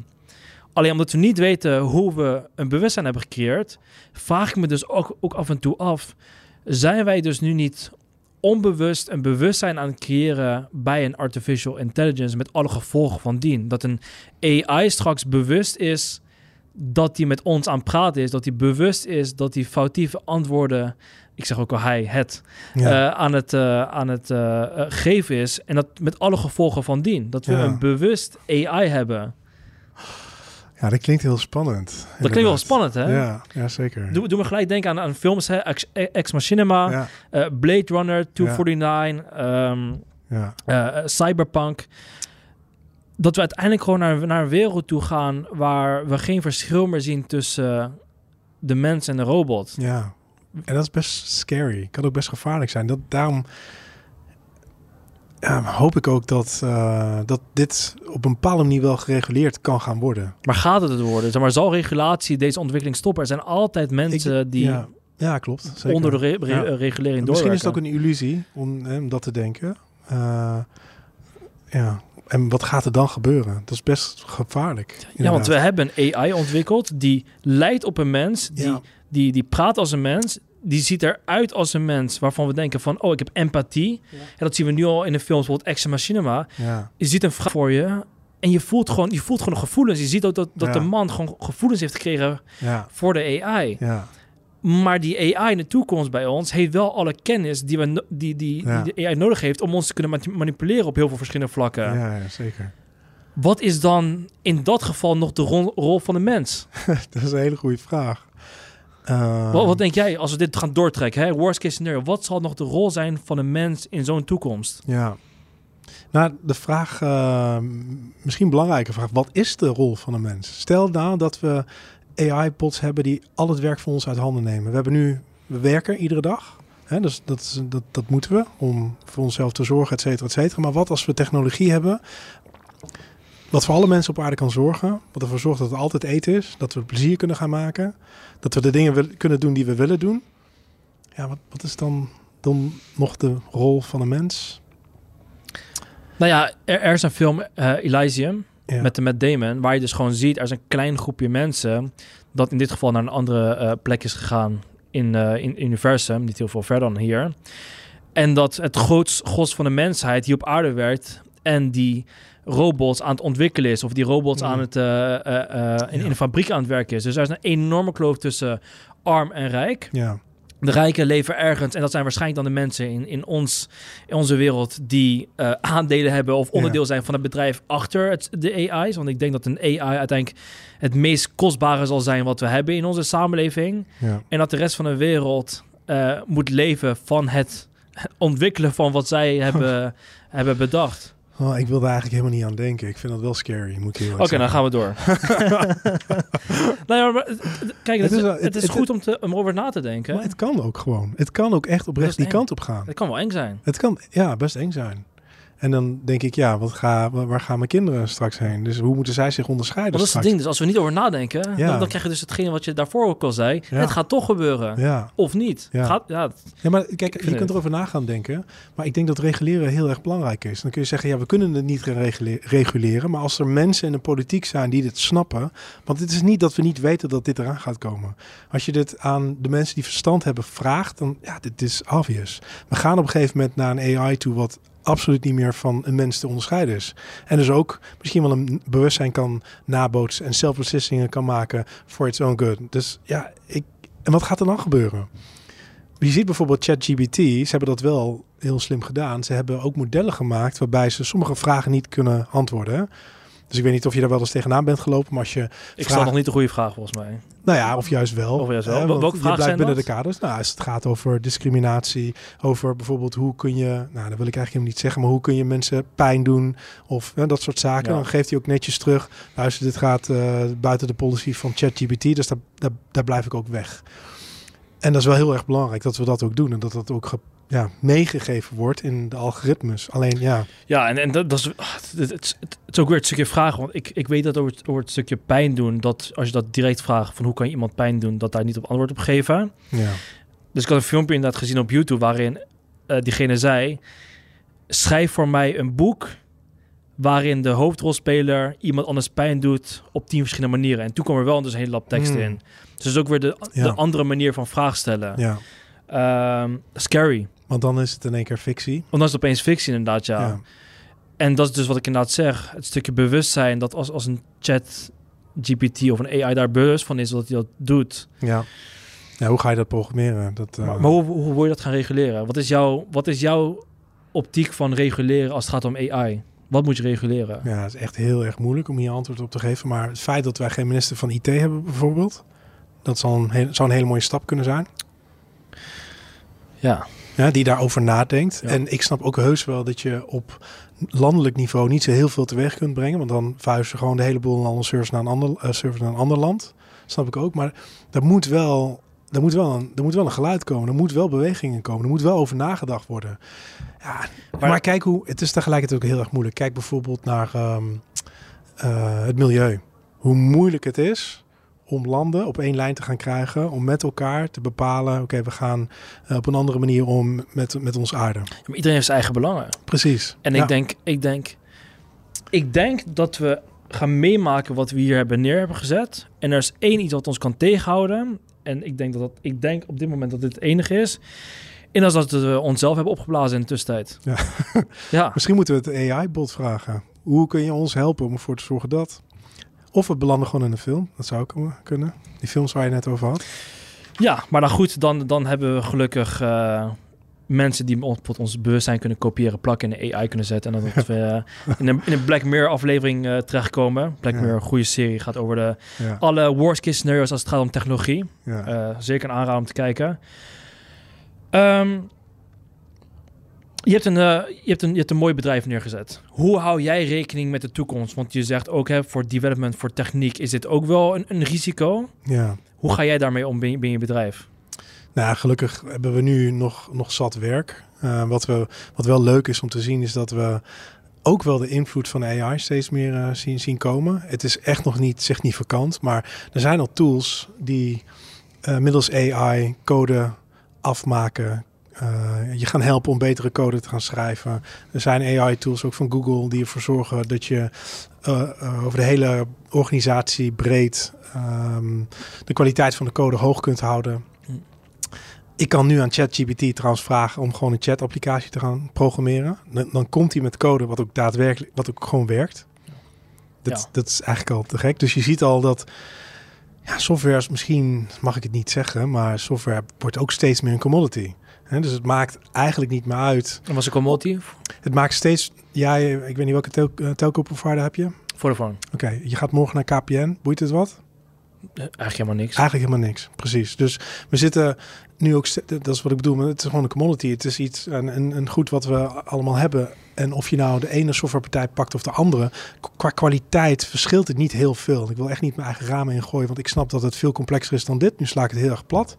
Alleen omdat we niet weten hoe we een bewustzijn hebben gecreëerd, vraag ik me dus ook, ook af en toe af: zijn wij dus nu niet onbewust een bewustzijn aan het creëren bij een artificial intelligence met alle gevolgen van dien? Dat een AI straks bewust is dat hij met ons aan het praten is, dat hij bewust is dat hij foutieve antwoorden, ik zeg ook al hij, het, Ja. eh, aan het, eh, aan het eh, geven is. En dat met alle gevolgen van dien. Dat we Ja. een bewust AI hebben. ja, dat klinkt heel spannend. Dat klinkt wel spannend, hè? Ja, ja zeker. Doe, doe me gelijk denken aan, aan films, hè? Ex, Ex Machinima, ja, Blade Runner, 249, ehm, ja. eh, Cyberpunk. Dat we uiteindelijk gewoon naar, naar een wereld toe gaan waar we geen verschil meer zien tussen de mens en de robot. Ja, en dat is best scary. Kan ook best gevaarlijk zijn. Dat, daarom ja, hoop ik ook dat, eh, dat dit op een bepaalde manier wel gereguleerd kan gaan worden. Maar gaat het het worden? Zeg maar, zal regulatie deze ontwikkeling stoppen? Er zijn altijd mensen die ja, ja, klopt. Zeker. onder de re- re- Ja. regulering Misschien is het ook een illusie om, hè, om dat te denken. Eh, ja, en wat gaat er dan gebeuren? Dat is best gevaarlijk. Ja, want we hebben een AI ontwikkeld die lijkt op een mens, die, Ja. die, die praat als een mens, die ziet eruit als een mens, waarvan we denken van, oh, ik heb empathie. En dat zien we nu al in de films, bijvoorbeeld Ex Machinima. Ja, Je ziet een vrouw voor je en je voelt gewoon, je voelt gewoon gevoelens. Je ziet ook dat, dat Ja. de man gewoon gevoelens heeft gekregen voor de AI. ja, Maar die AI in de toekomst bij ons heeft wel alle kennis die, we, die, die, die de AI nodig heeft om ons te kunnen mani- manipuleren op heel veel verschillende vlakken. ja, ja, zeker. Wat is dan in dat geval nog de rol, rol van de mens? *laughs* Dat is een hele goede vraag. Eh, Wat, wat denk jij als we dit gaan doortrekken? Hè? Worst case scenario. Wat zal nog de rol zijn van een mens in zo'n toekomst? Ja. Nou, de vraag, uh, misschien belangrijke vraag, wat is de rol van een mens? Stel nou dat we AI-pods hebben die al het werk van ons uit handen nemen. We hebben nu, we werken iedere dag. Hè, dus dat, dat, dat moeten we om voor onszelf te zorgen, et cetera, et cetera. Maar wat als we technologie hebben wat voor alle mensen op aarde kan zorgen. Wat ervoor zorgt dat het altijd eten is. Dat we plezier kunnen gaan maken. Dat we de dingen kunnen doen die we willen doen. Ja, wat, wat is dan, dan nog de rol van een mens? Nou ja, er, er is een film uh, Elysium met de Matt Damon, waar je dus gewoon ziet, er is een klein groepje mensen dat in dit geval naar een andere uh, plek is gegaan in, uh, in universum, niet heel veel verder dan hier. En dat het grootst gos van de mensheid hier op aarde werd en die robots aan het ontwikkelen is. Of die robots aan mm. het, uh, in, in de fabriek aan het werken is. Dus er is een enorme kloof tussen arm en rijk. Ja. De rijken leven ergens, en dat zijn waarschijnlijk dan de mensen in, in, ons, in onze wereld die aandelen hebben of onderdeel zijn van het bedrijf achter het, de AI's. Want ik denk dat een AI uiteindelijk het meest kostbare zal zijn wat we hebben in onze samenleving. Ja. En dat de rest van de wereld moet leven van het ontwikkelen van wat zij *laughs* hebben, hebben bedacht. Oh, ik wilde eigenlijk helemaal niet aan denken. Ik vind dat wel scary, moet Oké, okay, dan gaan we door. *laughs* *laughs* nou ja, maar, kijk, het, is, het, is goed om, te, om over na te denken. Maar het kan ook gewoon. Het kan ook echt oprecht die kant op gaan. Het kan wel eng zijn. Het kan, ja, best eng zijn. En dan denk ik, ja, wat ga, waar gaan mijn kinderen straks heen? Dus hoe moeten zij zich onderscheiden? dat is het ding. Dus als we niet over nadenken, ja. dan, dan, krijg je dus hetgene wat je daarvoor ook al zei. Het gaat toch gebeuren. Ja. Of niet. Ja. Gaat, ja. ja, maar kijk, je kunt erover na gaan denken. Maar ik denk dat reguleren heel erg belangrijk is. Dan kun je zeggen, ja, we kunnen het niet reguleren. Maar als er mensen in de politiek zijn die dit snappen. Want het is niet dat we niet weten dat dit eraan gaat komen. Als je dit aan de mensen die verstand hebben vraagt, dan ja, dit is obvious. We gaan op een gegeven moment naar een AI toe wat absoluut niet meer van een mens te onderscheiden is. En dus ook misschien wel een bewustzijn kan nabootsen en zelfbeslissingen kan maken voor its own good. Dus ja, ik, en wat gaat er dan gebeuren? Je ziet bijvoorbeeld ChatGPT, ze hebben dat wel heel slim gedaan. Ze hebben ook modellen gemaakt waarbij ze sommige vragen niet kunnen antwoorden. Dus ik weet niet of je daar wel eens tegenaan bent gelopen, maar als je... Ik stel nog niet de goede vraag volgens mij. Nou ja, of juist wel. Of juist wel. Welke vragen zijn binnen de kaders. Nou, als het gaat over discriminatie, over bijvoorbeeld hoe kun je, nou, dat wil ik eigenlijk helemaal niet zeggen, maar hoe kun je mensen pijn doen of dat soort zaken. Dan geeft hij ook netjes terug. Luister, dit gaat uh, buiten de policy van ChatGPT, dus daar, daar, daar blijf ik ook weg. En dat is wel heel erg belangrijk dat we dat ook doen en dat dat ook ja, meegegeven wordt in de algoritmes. Alleen ja. Ja, en, en dat, dat is, ah, het, het, het, is ook weer het stukje vragen. Want ik, ik weet dat over het, over het stukje pijn doen, dat als je dat direct vraagt van hoe kan je iemand pijn doen, dat daar niet op antwoord op geven. Ja. Dus ik had een filmpje inderdaad gezien op YouTube waarin uh, diegene zei: schrijf voor mij een boek waarin de hoofdrolspeler iemand anders pijn doet op tien verschillende manieren. En toen kwam er wel dus een hele lap tekst hmm. in. Dus dat is ook weer de, de andere manier van vraag stellen. Ja. Um, scary. Want dan is het in één keer fictie. Want dan is het opeens fictie inderdaad, ja. ja. En dat is dus wat ik inderdaad zeg. Het stukje bewustzijn dat als, als een chat GPT of een AI daar bewust van is dat hij dat doet. Ja. ja hoe ga je dat programmeren? Dat, uh... maar, hoe, hoe wil je dat gaan reguleren? Wat is, jouw, wat is jouw optiek van reguleren als het gaat om AI? Wat moet je reguleren? Ja, het is echt heel erg moeilijk om hier antwoord op te geven. Maar het feit dat wij geen minister van IT hebben bijvoorbeeld... dat zal een, zou een hele mooie stap kunnen zijn. Ja. Ja, die daarover nadenkt. En ik snap ook heus wel dat je op landelijk niveau niet zo heel veel teweeg kunt brengen. Want dan vuist ze gewoon de hele boel aan servers naar een ander, uh, naar een ander land. Snap ik ook. Maar daar moet wel er moet, wel een, er moet wel een geluid komen. Er moet wel bewegingen komen. Er moet wel over nagedacht worden. Ja, maar, kijk hoe... Het is tegelijkertijd ook heel erg moeilijk. Kijk bijvoorbeeld naar ehm, eh, het milieu. Hoe moeilijk het is om landen op één lijn te gaan krijgen, om met elkaar te bepalen, oké, we gaan uh, op een andere manier om met, met ons aarde. Ja, maar iedereen heeft zijn eigen belangen. Precies. En ik denk, ik denk, ik denk dat we gaan meemaken wat we hier hebben neer hebben gezet. En er is één iets wat ons kan tegenhouden. En ik denk dat, dat ik denk op dit moment dat dit het enige is. En dat is dat we onszelf hebben opgeblazen in de tussentijd. Ja. ja. *laughs* Misschien moeten we het AI-bot vragen. Hoe kun je ons helpen om ervoor te zorgen dat of we belanden gewoon in een film. Dat zou ook kunnen. Die films waar je net over had. Ja, maar dan goed, dan, dan hebben we gelukkig uh, mensen die op ons bewustzijn kunnen kopiëren, plakken in de AI kunnen zetten. En dat *laughs* we uh, in, een, in een Black Mirror aflevering uh, terechtkomen. Black Mirror, een goede serie, gaat over de, ja. alle worst case scenario's als het gaat om technologie. Ja. zeker een aanrader om te kijken. Um, Je hebt, een, eh, je, hebt een, je hebt een mooi bedrijf neergezet. Hoe hou jij rekening met de toekomst? Want je zegt ook hè, voor development, voor techniek is dit ook wel een, een risico. Ja. Hoe ga jij daarmee om binnen, binnen je bedrijf? Nou, gelukkig hebben we nu nog, nog zat werk. Uh, wat, we, wat wel leuk is om te zien, is dat we ook wel de invloed van AI steeds meer uh, zien, zien komen. Het is echt nog niet significant, maar er zijn al tools die uh, middels AI code afmaken. Je gaan helpen om betere code te gaan schrijven. Er zijn AI-tools ook van Google die ervoor zorgen dat je over de hele organisatie breed um, de kwaliteit van de code hoog kunt houden. Ik kan nu aan ChatGPT trouwens vragen om gewoon een chat-applicatie te gaan programmeren. Dan, dan, komt hij met code wat ook daadwerkelijk, wat ook gewoon werkt. Dat, ja. dat is eigenlijk al te gek. Dus je ziet al dat ja, software is misschien, mag ik het niet zeggen, maar software wordt ook steeds meer een commodity. He, dus het maakt eigenlijk niet meer uit. En was een commodity? Het maakt steeds, ja, ik weet niet welke tel, uh, telco provider heb je? Vodafone. Oké, okay, je gaat morgen naar KPN. Boeit het wat? Eigenlijk helemaal niks. Eigenlijk helemaal niks, precies. Dus we zitten nu ook, dat is wat ik bedoel, maar het is gewoon een commodity. Het is iets, een, een, een goed wat we allemaal hebben. En of je nou de ene softwarepartij pakt of de andere, qua kwaliteit verschilt het niet heel veel. Ik wil echt niet mijn eigen ramen ingooien, want ik snap dat het veel complexer is dan dit. Nu sla ik het heel erg plat.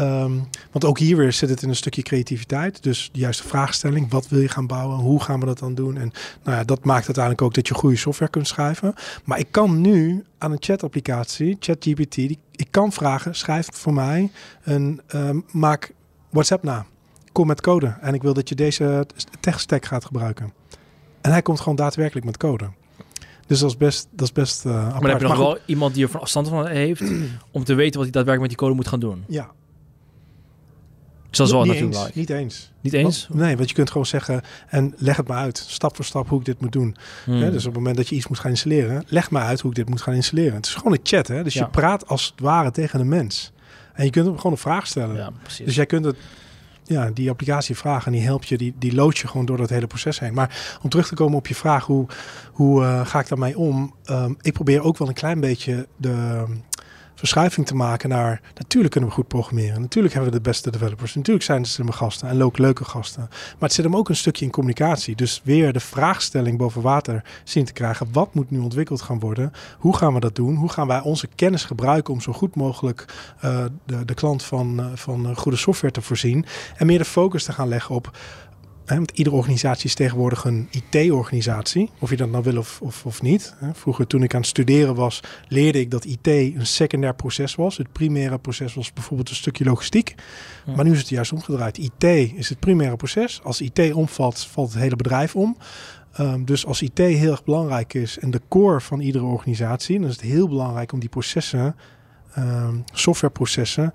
Um, want ook hier weer zit het in een stukje creativiteit. Dus de juiste vraagstelling. Wat wil je gaan bouwen? Hoe gaan we dat dan doen? En nou ja, dat maakt uiteindelijk ook dat je goede software kunt schrijven. Maar ik kan nu aan een chat-applicatie, ChatGPT, ik kan vragen, schrijf voor mij een, um, maak WhatsApp na. Kom met code. En ik wil dat je deze tech-stack gaat gebruiken. En hij komt gewoon daadwerkelijk met code. Dus dat is best, dat is best uh, apart. Maar dan heb je nog wel iemand die er van afstand van heeft... *clears throat* om te weten wat hij daadwerkelijk met die code moet gaan doen. Ja, is wel niet natuurlijk eens, Niet eens. Niet eens? Want, nee, want je kunt gewoon zeggen en leg het maar uit, stap voor stap hoe ik dit moet doen. Hmm. Dus op het moment dat je iets moet gaan installeren, leg maar uit hoe ik dit moet gaan installeren. Het is gewoon een chat, hè? dus Ja. je praat als het ware tegen een mens. En je kunt hem gewoon een vraag stellen. Ja. Dus jij kunt het, ja, die applicatie vragen en die helpt je, die, die loodt je gewoon door dat hele proces heen. Maar om terug te komen op je vraag, hoe, hoe uh, ga ik daarmee om? Um, ik probeer ook wel een klein beetje de verschuiving te maken naar... Natuurlijk kunnen we goed programmeren. Natuurlijk hebben we de beste developers. Natuurlijk zijn er slimme gasten en ook leuke gasten. Maar het zit hem ook een stukje in communicatie. Dus weer de vraagstelling boven water zien te krijgen. Wat moet nu ontwikkeld gaan worden? Hoe gaan we dat doen? Hoe gaan wij onze kennis gebruiken om zo goed mogelijk uh, de, de klant van, uh, van goede software te voorzien? En meer de focus te gaan leggen op... He, want iedere organisatie is tegenwoordig een IT-organisatie. Of je dat nou wil of, of, of niet. He, vroeger toen ik aan het studeren was, leerde ik dat IT een secundair proces was. Het primaire proces was bijvoorbeeld een stukje logistiek. Ja. Maar nu is het juist omgedraaid. IT is het primaire proces. Als IT omvalt, valt het hele bedrijf om. Um, dus als IT heel erg belangrijk is en de core van iedere organisatie, dan is het heel belangrijk om die processen, um, softwareprocessen,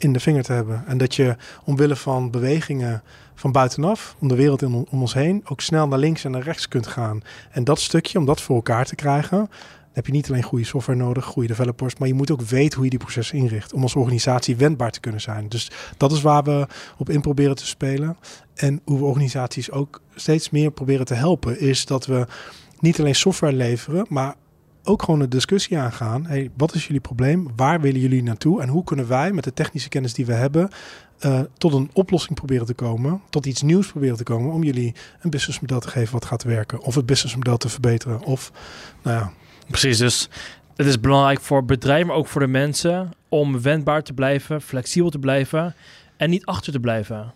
in de vinger te hebben. En dat je omwille van bewegingen van buitenaf, om de wereld in, om ons heen, ook snel naar links en naar rechts kunt gaan. En dat stukje, om dat voor elkaar te krijgen, heb je niet alleen goede software nodig, goede developers, maar je moet ook weten hoe je die processen inricht om als organisatie wendbaar te kunnen zijn. Dus dat is waar we op in proberen te spelen. En hoe we organisaties ook steeds meer proberen te helpen, is dat we niet alleen software leveren, maar ook gewoon een discussie aangaan. Hey, wat is jullie probleem? Waar willen jullie naartoe? En hoe kunnen wij met de technische kennis die we hebben uh, tot een oplossing proberen te komen, tot iets nieuws proberen te komen om jullie een businessmodel te geven wat gaat werken of het businessmodel te verbeteren of nou ja. Precies, dus het is belangrijk voor bedrijven, maar ook voor de mensen om wendbaar te blijven, flexibel te blijven en niet achter te blijven.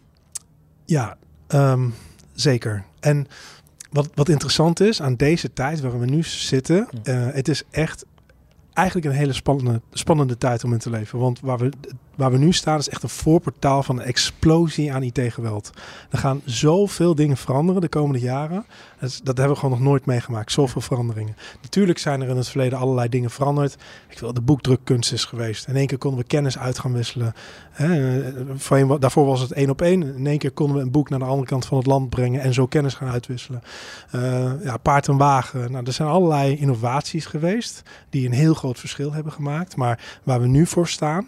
Ja, um, zeker. En wat, wat interessant is aan deze tijd waar we nu zitten, uh, het is echt eigenlijk een hele spannende, spannende tijd om in te leven. Want waar we, waar we nu staan is echt een voorportaal van een explosie aan IT-geweld. Er gaan zoveel dingen veranderen de komende jaren. Dat, hebben we gewoon nog nooit meegemaakt. Zoveel veranderingen. Natuurlijk zijn er in het verleden allerlei dingen veranderd. Ik wil, de boekdrukkunst is geweest. In één keer konden we kennis uit gaan wisselen. Daarvoor was het één op één. In één keer konden we een boek naar de andere kant van het land brengen en zo kennis gaan uitwisselen. Uh, ja, paard en wagen. Nou, er zijn allerlei innovaties geweest die een heel groot verschil hebben gemaakt. Maar waar we nu voor staan,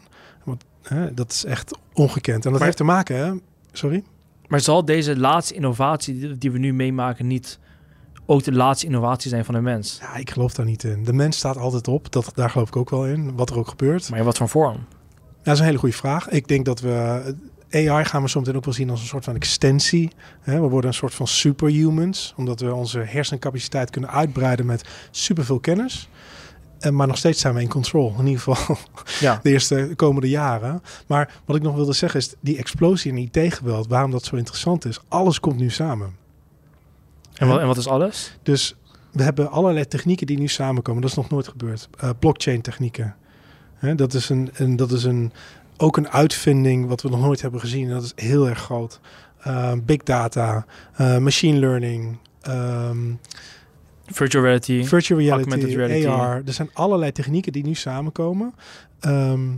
hè, dat is echt ongekend. En dat Maar- heeft te maken, hè? Sorry? Maar zal deze laatste innovatie die- we nu meemaken niet ook de laatste innovatie zijn van de mens? Ja, ik geloof daar niet in. De mens staat altijd op. Dat, daar geloof ik ook wel in. Wat er ook gebeurt. Maar in wat voor vorm? Ja, dat is een hele goede vraag. Ik denk dat we. AI gaan we soms ook wel zien als een soort van extensie. We worden een soort van superhumans, omdat we onze hersencapaciteit kunnen uitbreiden met superveel kennis. En, maar nog steeds zijn we in control, in ieder geval *laughs* Ja. de eerste komende jaren. Maar wat ik nog wilde zeggen is, die explosie in IT-geweld, waarom dat zo interessant is, alles komt nu samen. En wat, en wat is alles? Dus we hebben allerlei technieken die nu samenkomen. Dat is nog nooit gebeurd. Eh, blockchain technieken. Hè, dat is, een, een, dat is een, ook een uitvinding wat we nog nooit hebben gezien. En dat is heel erg groot. Eh, big data, eh, machine learning, ehm, Virtual reality. virtual reality, Augmented reality. AR. Er zijn allerlei technieken die nu samenkomen. Ehm,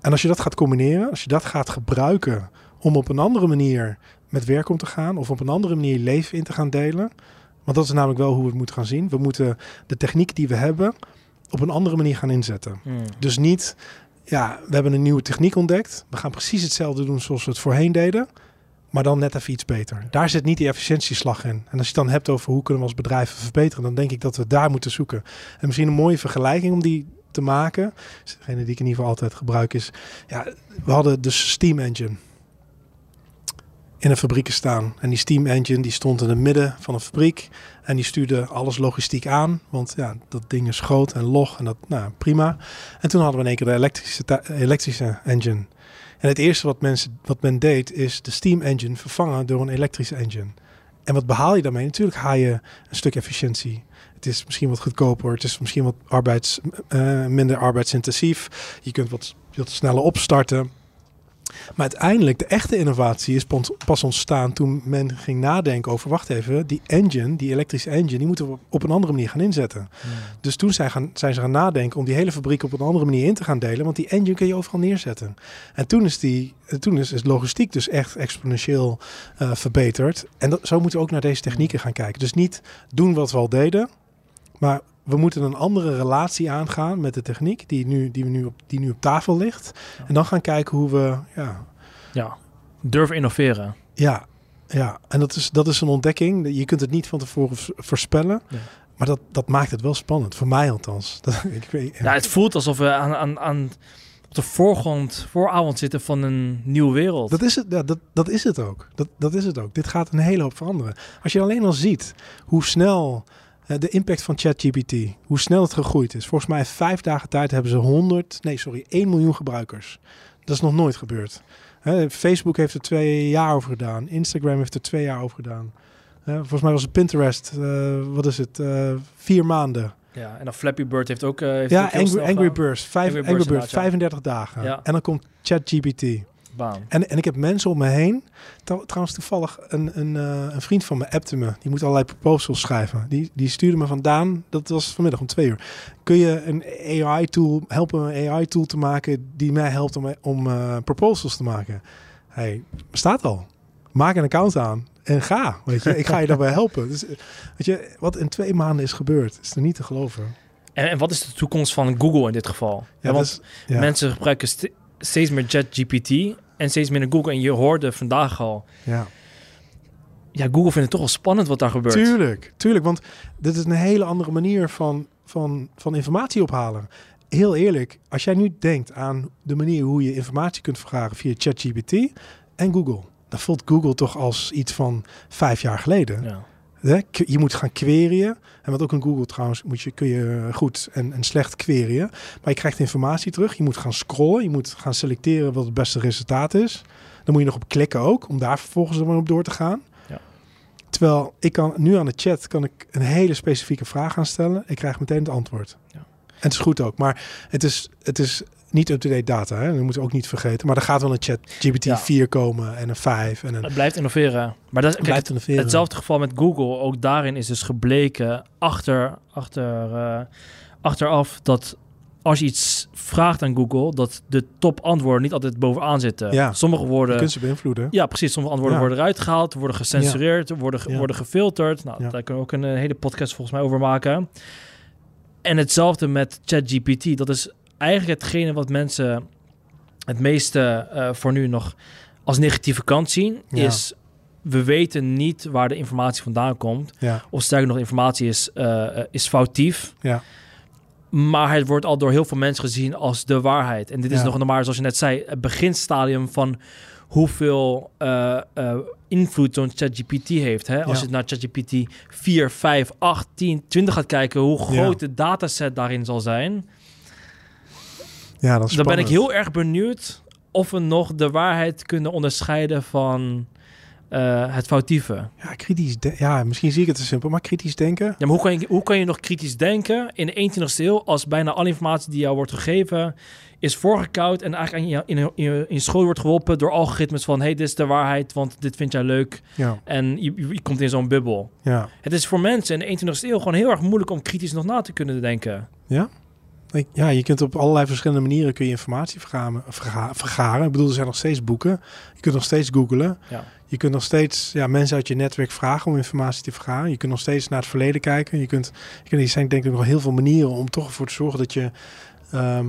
en als je dat gaat combineren, als je dat gaat gebruiken om op een andere manier met werk om te gaan of op een andere manier leven in te gaan delen. Want dat is namelijk wel hoe we het moeten gaan zien. We moeten de techniek die we hebben op een andere manier gaan inzetten. Hmm. Dus niet, ja, we hebben een nieuwe techniek ontdekt. We gaan precies hetzelfde doen zoals we het voorheen deden. Maar dan net even iets beter. Daar zit niet die efficiëntieslag in. En als je het dan hebt over hoe kunnen we als bedrijven verbeteren, dan denk ik dat we daar moeten zoeken. En misschien een mooie vergelijking om die te maken, degene die ik in ieder geval altijd gebruik, is ja, we hadden de Steam Engine in een fabriek staan. En die Steam Engine die stond in het midden van een fabriek. En die stuurde alles logistiek aan. Want ja, dat ding is groot en log en dat, nou prima. En toen hadden we in één keer de elektrische, elektrische engine. En het eerste wat, mensen, wat men deed is de steam engine vervangen door een elektrische engine. En wat behaal je daarmee? Natuurlijk haal je een stuk efficiëntie. Het is misschien wat goedkoper, het is misschien wat arbeids, eh, minder arbeidsintensief. Je kunt wat, wat sneller opstarten. Maar uiteindelijk, de echte innovatie is pas- ontstaan toen men ging nadenken over, wacht even, die engine, die elektrische engine, die moeten we op een andere manier gaan inzetten. Dus toen zijn, gaan, zijn ze gaan nadenken om die hele fabriek op een andere manier in te gaan delen. Want die engine kun je overal neerzetten. En toen is, die, toen is, is logistiek dus echt exponentieel eh, verbeterd. En dat, zo moeten we ook naar deze technieken gaan kijken. Dus niet doen wat we al deden. Maar we moeten een andere relatie aangaan met de techniek die nu, die we nu, op, die nu op tafel ligt. En dan gaan kijken hoe we... Ja, Ja. Durf innoveren. ja, ja. en dat is, dat is een ontdekking. Je kunt het niet van tevoren voorspellen. Nee. Maar dat, dat maakt het wel spannend. Voor mij althans. *laughs* Dat, ik weet, Ja, het voelt alsof we aan, aan, aan op de voorgrond, vooravond zitten van een nieuwe wereld. Dat is het, ja, dat, dat is het ook. Dat, dat is het ook. Dit gaat een hele hoop veranderen. Als je alleen al ziet hoe snel de impact van ChatGPT, hoe snel het gegroeid is. Volgens mij in vijf dagen tijd hebben ze 100, nee sorry, 1 miljoen gebruikers. Dat is nog nooit gebeurd. Facebook heeft er twee jaar over gedaan. Instagram heeft er twee jaar over gedaan. Volgens mij was het Pinterest, eh, wat is het, eh, vier maanden. Ja, en dan Flappy Bird heeft ook... eh, heeft Ja, ook Angry, Angry. Birds, vijf, Angry Angry Birds ja. 35 dagen. Ja. En dan komt ChatGPT. Baan. En, en ik heb mensen om me heen. Trouw- trouwens, toevallig een, een, eh, een vriend van me appte me. Die moet allerlei proposals schrijven. Die, die stuurde me vandaan. Dat was vanmiddag om twee uur. Kun je een AI-tool helpen, een AI-tool te maken die mij helpt om, om eh, proposals te maken? Hij bestaat al. Maak een account aan en ga. Weet je, ik ga je *laughs* daarbij helpen. Dus, eh, weet je, wat in twee maanden is gebeurd, is er niet te geloven. En, en wat is de toekomst van Google in dit geval? Ja, want ja, mensen gebruiken steeds meer ChatGPT en steeds minder Google. En je hoorde vandaag al, ja. ja, Google vindt het toch wel spannend wat daar gebeurt. Tuurlijk, tuurlijk. Want dit is een hele andere manier van, van, van informatie ophalen. Heel eerlijk, als jij nu denkt aan de manier hoe je informatie kunt vergaren via ChatGPT en Google, dan voelt Google toch als iets van vijf jaar geleden. Ja. Je moet gaan queryen. En wat ook in Google trouwens, moet je, kun je goed en, en slecht queryen. Maar je krijgt informatie terug. Je moet gaan scrollen. Je moet gaan selecteren wat het beste resultaat is. Dan moet je nog op klikken ook, om daar vervolgens er maar op door te gaan. Ja. Terwijl ik kan nu aan de chat kan ik een hele specifieke vraag gaan stellen. Ik krijg meteen het antwoord. Ja. En het is goed ook. Maar het is, het is niet up-to-date data. Hè? Dat moeten we ook niet vergeten. Maar er gaat wel een chat GPT Ja. 4 komen en een 5 en een... Het blijft innoveren. Maar dat is, kijk, blijft innoveren. hetzelfde geval met Google. Ook daarin is dus gebleken achter, achter, eh, achteraf dat als je iets vraagt aan Google, dat de top antwoorden niet altijd bovenaan zitten. Ja. Sommige Je worden... kunt ze beïnvloeden. Ja, precies. Sommige antwoorden Ja. worden eruit gehaald, worden gecensureerd, worden, ge- Ja. worden gefilterd. Nou, Ja. daar kunnen we ook een eh, hele podcast volgens mij over maken. En hetzelfde met ChatGPT. Dat is eigenlijk hetgene wat mensen het meeste eh, voor nu nog als negatieve kant zien. Ja. Is we weten niet waar de informatie vandaan komt. Ja, Of sterker nog, informatie is, eh, eh, is foutief. ja. Maar het wordt al door heel veel mensen gezien als de waarheid. En dit is nog maar, zoals je net zei, het beginstadium van hoeveel invloed zo'n ChatGPT heeft. Hè? Als Ja. je naar ChatGPT 4, 5, 8, 10, 20 gaat kijken, hoe groot de dataset daarin zal zijn. Ja, dat is Dan ben ik heel erg benieuwd of we nog de waarheid kunnen onderscheiden van eh, het foutieve. Ja, kritisch ja, misschien zie ik het te simpel, maar kritisch denken. Ja, maar hoe kan, je, hoe kan je nog kritisch denken in de 21ste eeuw als bijna alle informatie die jou wordt gegeven is voorgekoud en eigenlijk aan je, in, in, school wordt geholpen door algoritmes van hey, dit is de waarheid, want dit vind jij leuk Ja, en je, komt in zo'n bubbel. ja. Het is voor mensen in de 21ste eeuw gewoon heel erg moeilijk om kritisch nog na te kunnen denken. Ik- Ja, je kunt op allerlei verschillende manieren kun je informatie vergaren, verga- vergaren. Ik bedoel, er zijn nog steeds boeken. Je kunt nog steeds googlen. Ja. Je kunt nog steeds ja, mensen uit je netwerk vragen om informatie te vergaren. Je kunt nog steeds naar het verleden kijken. Je kunt, je kunt, er zijn denk ik nog heel veel manieren om toch ervoor te zorgen dat je ehm,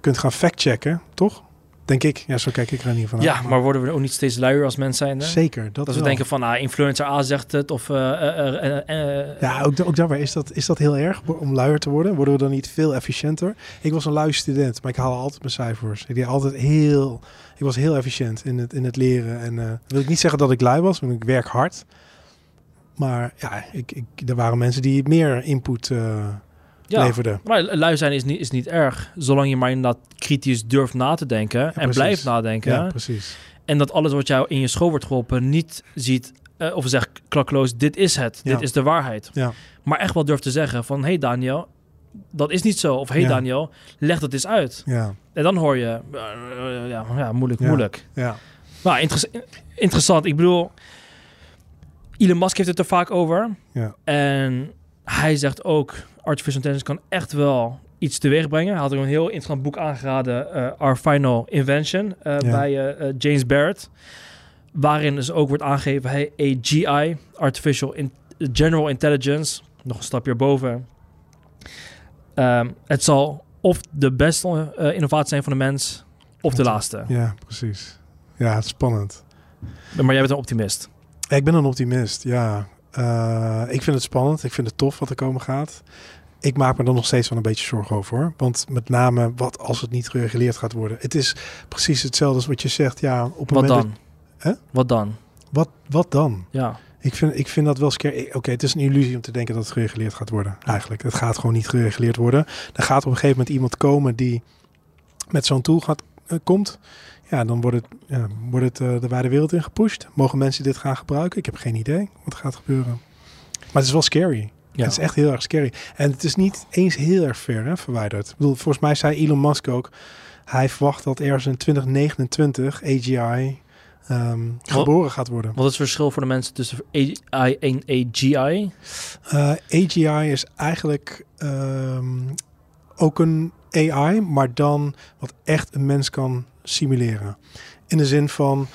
kunt gaan factchecken, toch? Denk ik. Ja, zo kijk ik er in ieder geval Ja, maar worden we ook niet steeds luier als mens zijn? Zeker, dat Dat is we denken van, ah, influencer A zegt het of... eh, eh, Ja, ook, ook daarbij is dat, is dat heel erg om luier te worden. Worden we dan niet veel efficiënter? Ik was een luie student, maar ik haal altijd mijn cijfers. Ik deed altijd heel, ik was heel efficiënt in het, in het leren. En wil ik niet zeggen dat ik lui was, want ik werk hard. Maar ja, ik, ik, er waren mensen die meer input ja. leverden. Maar lui zijn is niet, is niet erg, zolang je maar inderdaad kritisch durft na te denken en precies. blijft nadenken. Ja, precies. En dat alles wat jou in je school wordt geholpen niet ziet eh, of zegt klakkeloos, dit is het, Ja. dit is de waarheid. Ja. Maar echt wel durft te zeggen van, hey Daniel, dat is niet zo. Of hey Ja. Daniel, leg dat eens uit. Ja, En dan hoor je, eh, ja, ja, moeilijk, moeilijk. ja, Nou, interess- interessant. Ik bedoel, Elon Musk heeft het er vaak over. ja. En hij zegt ook, artificial intelligence kan echt wel iets teweeg brengen. Hij had ook een heel interessant boek aangeraden, eh, Our Final Invention, eh, Ja. bij eh, James Barrett. Waarin dus ook wordt aangegeven, hey, AGI, Artificial in- General Intelligence, nog een stapje erboven. Ehm, het zal of de beste eh, innovatie zijn van de mens, of de Of de- laatste. ja, precies. Ja, het is spannend. Maar jij bent een optimist. Ja, Ik ben een optimist, ja. Eh, ik vind het spannend. Ik vind het tof wat er komen gaat. Ik maak me er nog steeds wel een beetje zorgen over. Hoor. Want met name wat als het niet gereguleerd gaat worden. Het is precies hetzelfde als wat je zegt. Ja, op het Wat moment dan? Hè? Wat dan? wat, wat dan? Ja. Ik vind, ik vind dat wel scary. Oké, het is een illusie om te denken dat het gereguleerd gaat worden. Eigenlijk. Het gaat gewoon niet gereguleerd worden. Er gaat op een gegeven moment iemand komen die met zo'n tool gaat, eh, komt. Ja, dan wordt het, ja, wordt het eh, de wijde wereld in gepusht. Mogen mensen dit gaan gebruiken? Ik heb geen idee wat gaat gebeuren. Maar het is wel scary. ja. Het is echt heel erg scary. En het is niet eens heel erg ver hè, verwijderd. Ik bedoel, volgens mij zei Elon Musk ook... hij verwacht dat ergens in 2029 AGI ehm, geboren gaat worden. Wat is het verschil voor de mensen tussen AI en AGI? Eh, AGI is eigenlijk ehm, ook een AI, maar dan wat echt een mens kan simuleren. In de zin van,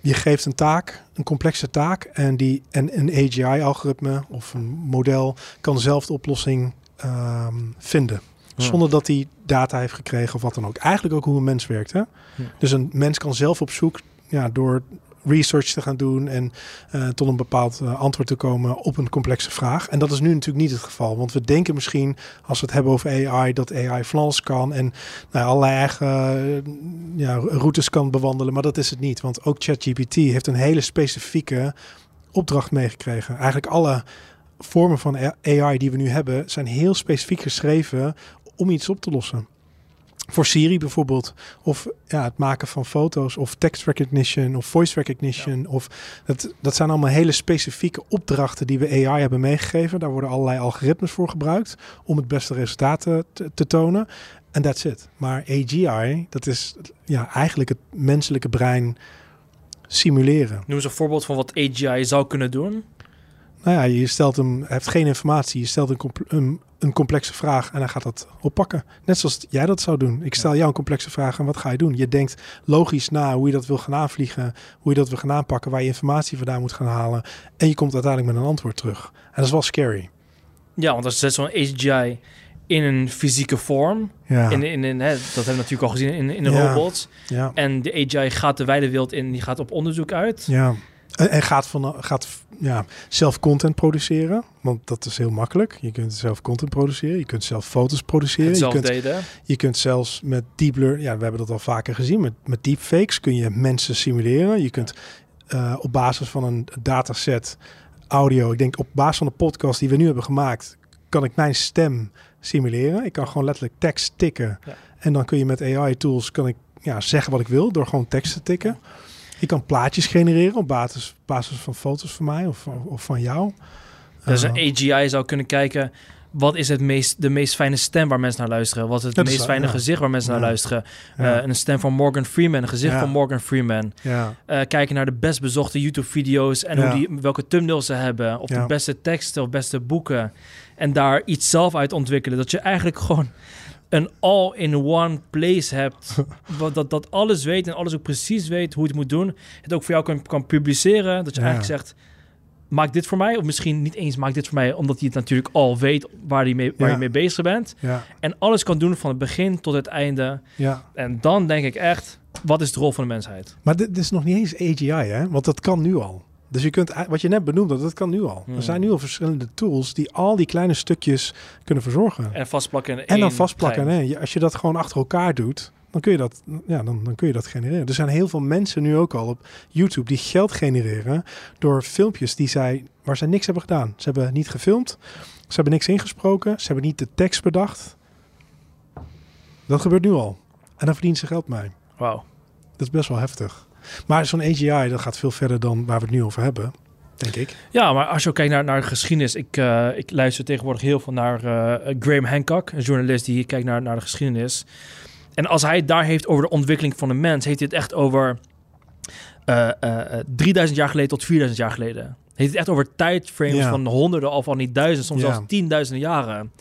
je geeft een taak, een complexe taak, en, die, en een AGI-algoritme of een model kan zelf de oplossing ehm, vinden. Ja. Zonder dat hij data heeft gekregen of wat dan ook. Eigenlijk ook hoe een mens werkt. Hè? Ja. Dus een mens kan zelf op zoek ja, door research te gaan doen en eh, tot een bepaald eh, antwoord te komen op een complexe vraag. En dat is nu natuurlijk niet het geval. Want we denken misschien, als we het hebben over AI, dat AI Flans kan en nou, allerlei eigen eh, ja, routes kan bewandelen. Maar dat is het niet. Want ook ChatGPT heeft een hele specifieke opdracht meegekregen. Eigenlijk alle vormen van AI die we nu hebben, zijn heel specifiek geschreven om iets op te lossen. Voor Siri bijvoorbeeld. Of ja, het maken van foto's. Of text recognition. Of voice recognition. Of dat, dat zijn allemaal hele specifieke opdrachten die we AI hebben meegegeven. Daar worden allerlei algoritmes voor gebruikt. Om het beste resultaat te, te tonen. En that's it. Maar AGI, dat is ja, eigenlijk het menselijke brein simuleren. Noem eens een voorbeeld van wat AGI zou kunnen doen. Nou ja, je stelt hem, hij heeft geen informatie. Je stelt een, een, een complexe vraag en hij gaat dat oppakken. Net zoals jij dat zou doen. Ik stel jou een complexe vraag en wat ga je doen? Je denkt logisch na hoe je dat wil gaan aanvliegen, hoe je dat wil gaan aanpakken, waar je informatie vandaan moet gaan halen. En je komt uiteindelijk met een antwoord terug. En dat is wel scary. Ja, want als je zo'n AGI in een fysieke vorm. Ja, In, in, in, hè, dat hebben we natuurlijk al gezien in, in de Ja. robots. ja, En de AGI gaat de wijde wereld in, die gaat op onderzoek uit. ja. En, en gaat, van, gaat ja, zelf content produceren. Want dat is heel makkelijk. Je kunt zelf content produceren. Je kunt zelf foto's produceren. Je zelf kunt, je kunt zelfs met deep learning... Ja, we hebben dat al vaker gezien. Met, met deepfakes kun je mensen simuleren. Je kunt eh, op basis van een dataset audio... Ik denk op basis van de podcast die we nu hebben gemaakt... kan ik mijn stem simuleren. Ik kan gewoon letterlijk tekst tikken. Ja. En dan kun je met AI-tools... kan ik ja, zeggen wat ik wil door gewoon tekst te tikken. Je kan plaatjes genereren op basis, basis van foto's van mij of, of van jou. Dus Eh, een AGI zou kunnen kijken... Wat is het meest, de meest fijne stem waar mensen naar luisteren? Wat is het Dat meest fijne ja. gezicht waar mensen naar luisteren? ja, Eh, een stem van Morgan Freeman, een gezicht van Morgan Freeman. ja, Eh, kijken naar de best bezochte YouTube-video's en hoe die, welke thumbnails ze hebben. Of de beste teksten of beste boeken. En daar iets zelf uit ontwikkelen. Dat je eigenlijk gewoon een all-in-one place hebt. *laughs* dat, dat alles weet en alles ook precies weet hoe het moet doen. Het ook voor jou kan, kan publiceren. Dat je Ja. eigenlijk zegt, maak dit voor mij. Of misschien niet eens maak dit voor mij. Omdat hij het natuurlijk al weet waar, die mee, waar Ja. je mee bezig bent. ja, En alles kan doen van het begin tot het einde. ja. En dan denk ik echt, wat is de rol van de mensheid? Maar dit, dit is nog niet eens AGI, hè? Want dat kan nu al. Dus je kunt, wat je net benoemde, dat kan nu al. Hmm. Er zijn nu al verschillende tools die al die kleine stukjes kunnen verzorgen. En vastplakken in En dan vastplakken. je- als je dat gewoon achter elkaar doet, dan kun je dat, ja, dan, dan kun je dat genereren. Er zijn heel veel mensen nu ook al op YouTube die geld genereren door filmpjes die zij, waar zij niks hebben gedaan. Ze hebben niet gefilmd, ze hebben niks ingesproken, ze hebben niet de tekst bedacht. Dat gebeurt nu al. En dan verdienen ze geld mee. Wauw. Dat is best wel heftig. Maar zo'n AGI, dat gaat veel verder dan waar we het nu over hebben, denk ik. Ja, maar als je ook kijkt naar, naar de geschiedenis. Ik, eh, ik luister tegenwoordig heel veel naar eh, Graham Hancock, een journalist die kijkt naar, naar de geschiedenis. En als hij het daar heeft over de ontwikkeling van de mens, heeft hij het echt over eh, eh, eh, 3000 jaar geleden tot 4000 jaar geleden. Heeft het echt over tijdframes Ja. van honderden of al niet duizenden, soms Ja. zelfs tienduizenden jaren.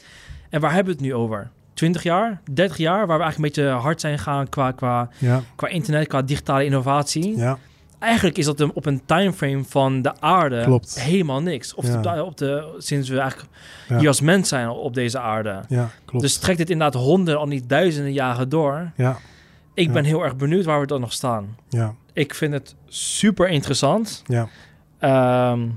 En waar hebben we het nu over? 20 jaar, 30 jaar, waar we eigenlijk een beetje hard zijn gegaan qua, qua, Ja, qua internet, qua digitale innovatie. ja, Eigenlijk is dat een, op een timeframe van de aarde Klopt. helemaal niks. Of Ja. de, op de, sinds we eigenlijk hier als mens zijn op deze aarde. ja, klopt. Dus trekt dit inderdaad honderden, al niet duizenden jaren door. ja, Ik ben heel erg benieuwd waar we dan nog staan. ja, Ik vind het super interessant. ja. Ehm,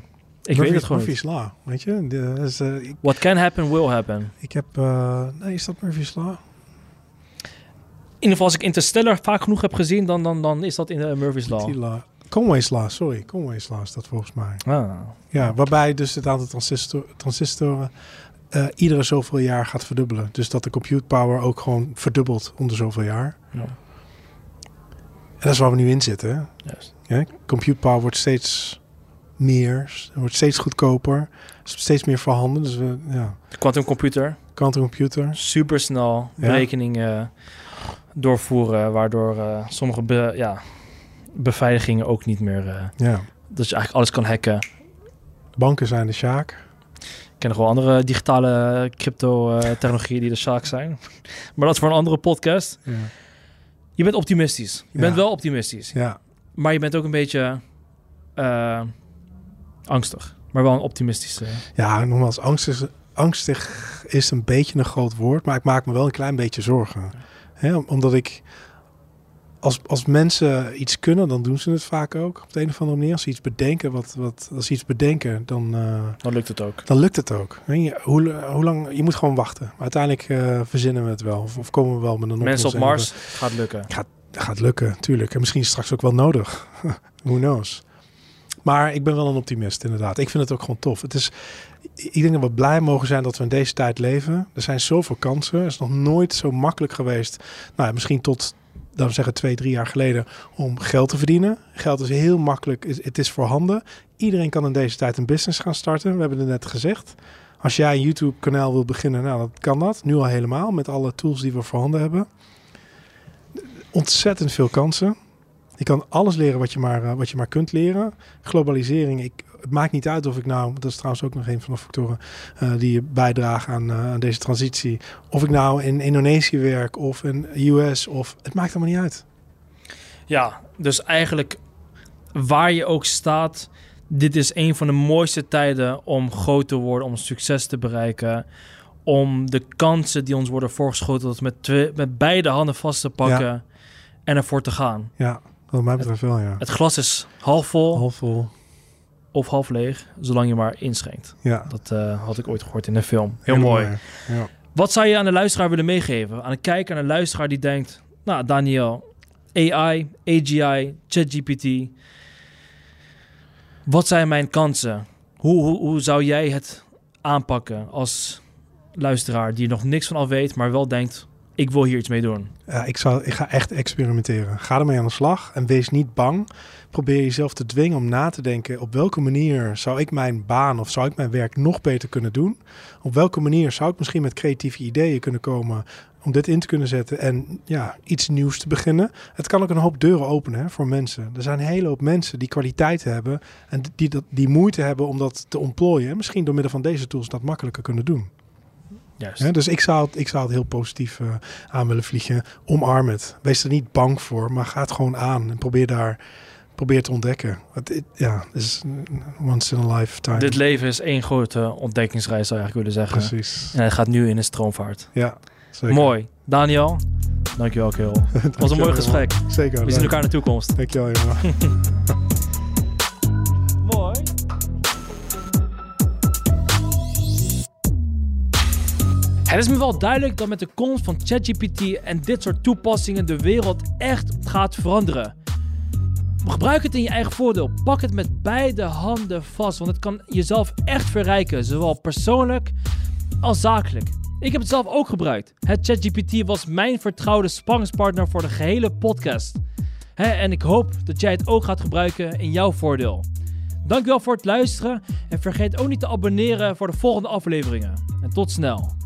ik weet het gewoon Murphy's niet. Law, weet je? De, eh, ik, What can happen, will happen. ik heb... eh, nee, is dat Murphy's Law? In ieder geval, als ik Interstellar vaak genoeg heb gezien, dan, dan, dan is dat in de Murphy's Law. Conway's Law, sorry. Conway's Law is dat volgens mij. Ah. Ja, waarbij dus het aantal transistor, transistoren eh, iedere zoveel jaar gaat verdubbelen. Dus dat de compute power ook gewoon verdubbelt om de zoveel jaar. Ja. En dat is waar we nu in zitten. hè. Juist. Ja, compute power wordt steeds meer, wordt steeds goedkoper, is steeds meer voorhanden. Dus we, ja, De quantum computer, quantum computer. super snel Ja. berekeningen doorvoeren, waardoor eh, sommige be- ja, beveiligingen ook niet meer... eh, Ja, dat je eigenlijk alles kan hacken. banken zijn de sjaak. Ik ken nog wel andere digitale crypto-technologieën die de zaak zijn. *laughs* Maar dat is voor een andere podcast. Ja. Je bent optimistisch. Je Ja. bent wel optimistisch. ja, Maar je bent ook een beetje eh, angstig. Maar wel een optimistische. ja, nogmaals, angstig, angstig is een beetje een groot woord, maar ik maak me wel een klein beetje zorgen. Omdat ik, als, als mensen iets kunnen, dan doen ze het vaak ook op de een of andere manier. Als ze iets bedenken, wat, wat, als ze iets bedenken, dan, eh, Dan lukt het ook. dan lukt het ook. Je, hoe, hoe lang, je moet gewoon wachten. Maar uiteindelijk eh, verzinnen we het wel. Of, of komen we wel met een Mensen op. Mars gaat lukken. Dat gaat lukken, tuurlijk. En misschien straks ook wel nodig. *laughs* Who knows. Maar ik ben wel een optimist, inderdaad. Ik vind het ook gewoon tof. Het is, ik denk dat we blij mogen zijn dat we in deze tijd leven. Er zijn zoveel kansen. Er is nog nooit zo makkelijk geweest. Nou, misschien tot, we zeggen, twee, drie jaar geleden. om geld te verdienen. Geld is heel makkelijk. Het het is voorhanden. Iedereen kan in deze tijd een business gaan starten. We hebben het net gezegd. Als jij een YouTube-kanaal wil beginnen, nou, dan kan dat. Nu al helemaal met alle tools die we voorhanden hebben ontzettend veel kansen. Je kan alles leren wat je maar, eh, wat je maar kunt leren. Globalisering, ik, het maakt niet uit of ik nou, dat is trouwens ook nog een van de factoren eh, die bijdragen aan, eh, aan deze transitie. Of ik nou in Indonesië werk of in US of het maakt allemaal niet uit. Ja, dus eigenlijk waar je ook staat, dit is een van de mooiste tijden om groot te worden, om succes te bereiken. Om de kansen die ons worden voorgeschoteld met, twee, met beide handen vast te pakken en ervoor te gaan. Ja, wat mij betreft wel, ja. Het glas is half vol. Half vol. of half leeg, zolang je maar inschenkt. Ja. Dat eh, had ik ooit gehoord in een film. Heel mooi. Ja. Wat zou je aan de luisteraar willen meegeven? Aan een kijker, aan een luisteraar die denkt... Nou, Daniel, AI, AGI, ChatGPT. Wat zijn mijn kansen? Hoe, hoe, hoe zou jij het aanpakken als luisteraar die er nog niks van af weet, maar wel denkt: ik wil hier iets mee doen? Ja, ik, ik ga echt experimenteren. Ga ermee aan de slag en wees niet bang. Probeer jezelf te dwingen om na te denken: op welke manier zou ik mijn baan of zou ik mijn werk nog beter kunnen doen? Op welke manier zou ik misschien met creatieve ideeën kunnen komen om dit in te kunnen zetten en ja, iets nieuws te beginnen. Het kan ook een hoop deuren openen hè, voor mensen. Er zijn een hele hoop mensen die kwaliteiten hebben en die, die moeite hebben om dat te ontplooien. En misschien door middel van deze tools dat makkelijker kunnen doen. Juist. Dus ik zou, het, ik zou het heel positief uh, aan willen vliegen. Omarm het. Wees er niet bang voor, maar ga het gewoon aan en probeer daar probeer te ontdekken. Het, ja, is once in a lifetime. Dit leven is één grote ontdekkingsreis, zou je eigenlijk willen zeggen. Precies. En het gaat nu in een stroomvaart. Ja, zeker. Mooi. Daniel, dankjewel, Kerel. Het *laughs* was een mooi gesprek. Zeker. We zien elkaar in de toekomst. Dankjewel, jongen. *laughs* Het is me wel duidelijk dat met de komst van ChatGPT en dit soort toepassingen de wereld echt gaat veranderen. Gebruik het in je eigen voordeel. Pak het met beide handen vast, want het kan jezelf echt verrijken, zowel persoonlijk als zakelijk. Ik heb het zelf ook gebruikt. Het ChatGPT was mijn vertrouwde sparringspartner voor de gehele podcast. en ik hoop dat jij het ook gaat gebruiken in jouw voordeel. Dankjewel voor het luisteren en vergeet ook niet te abonneren voor de volgende afleveringen. En tot snel.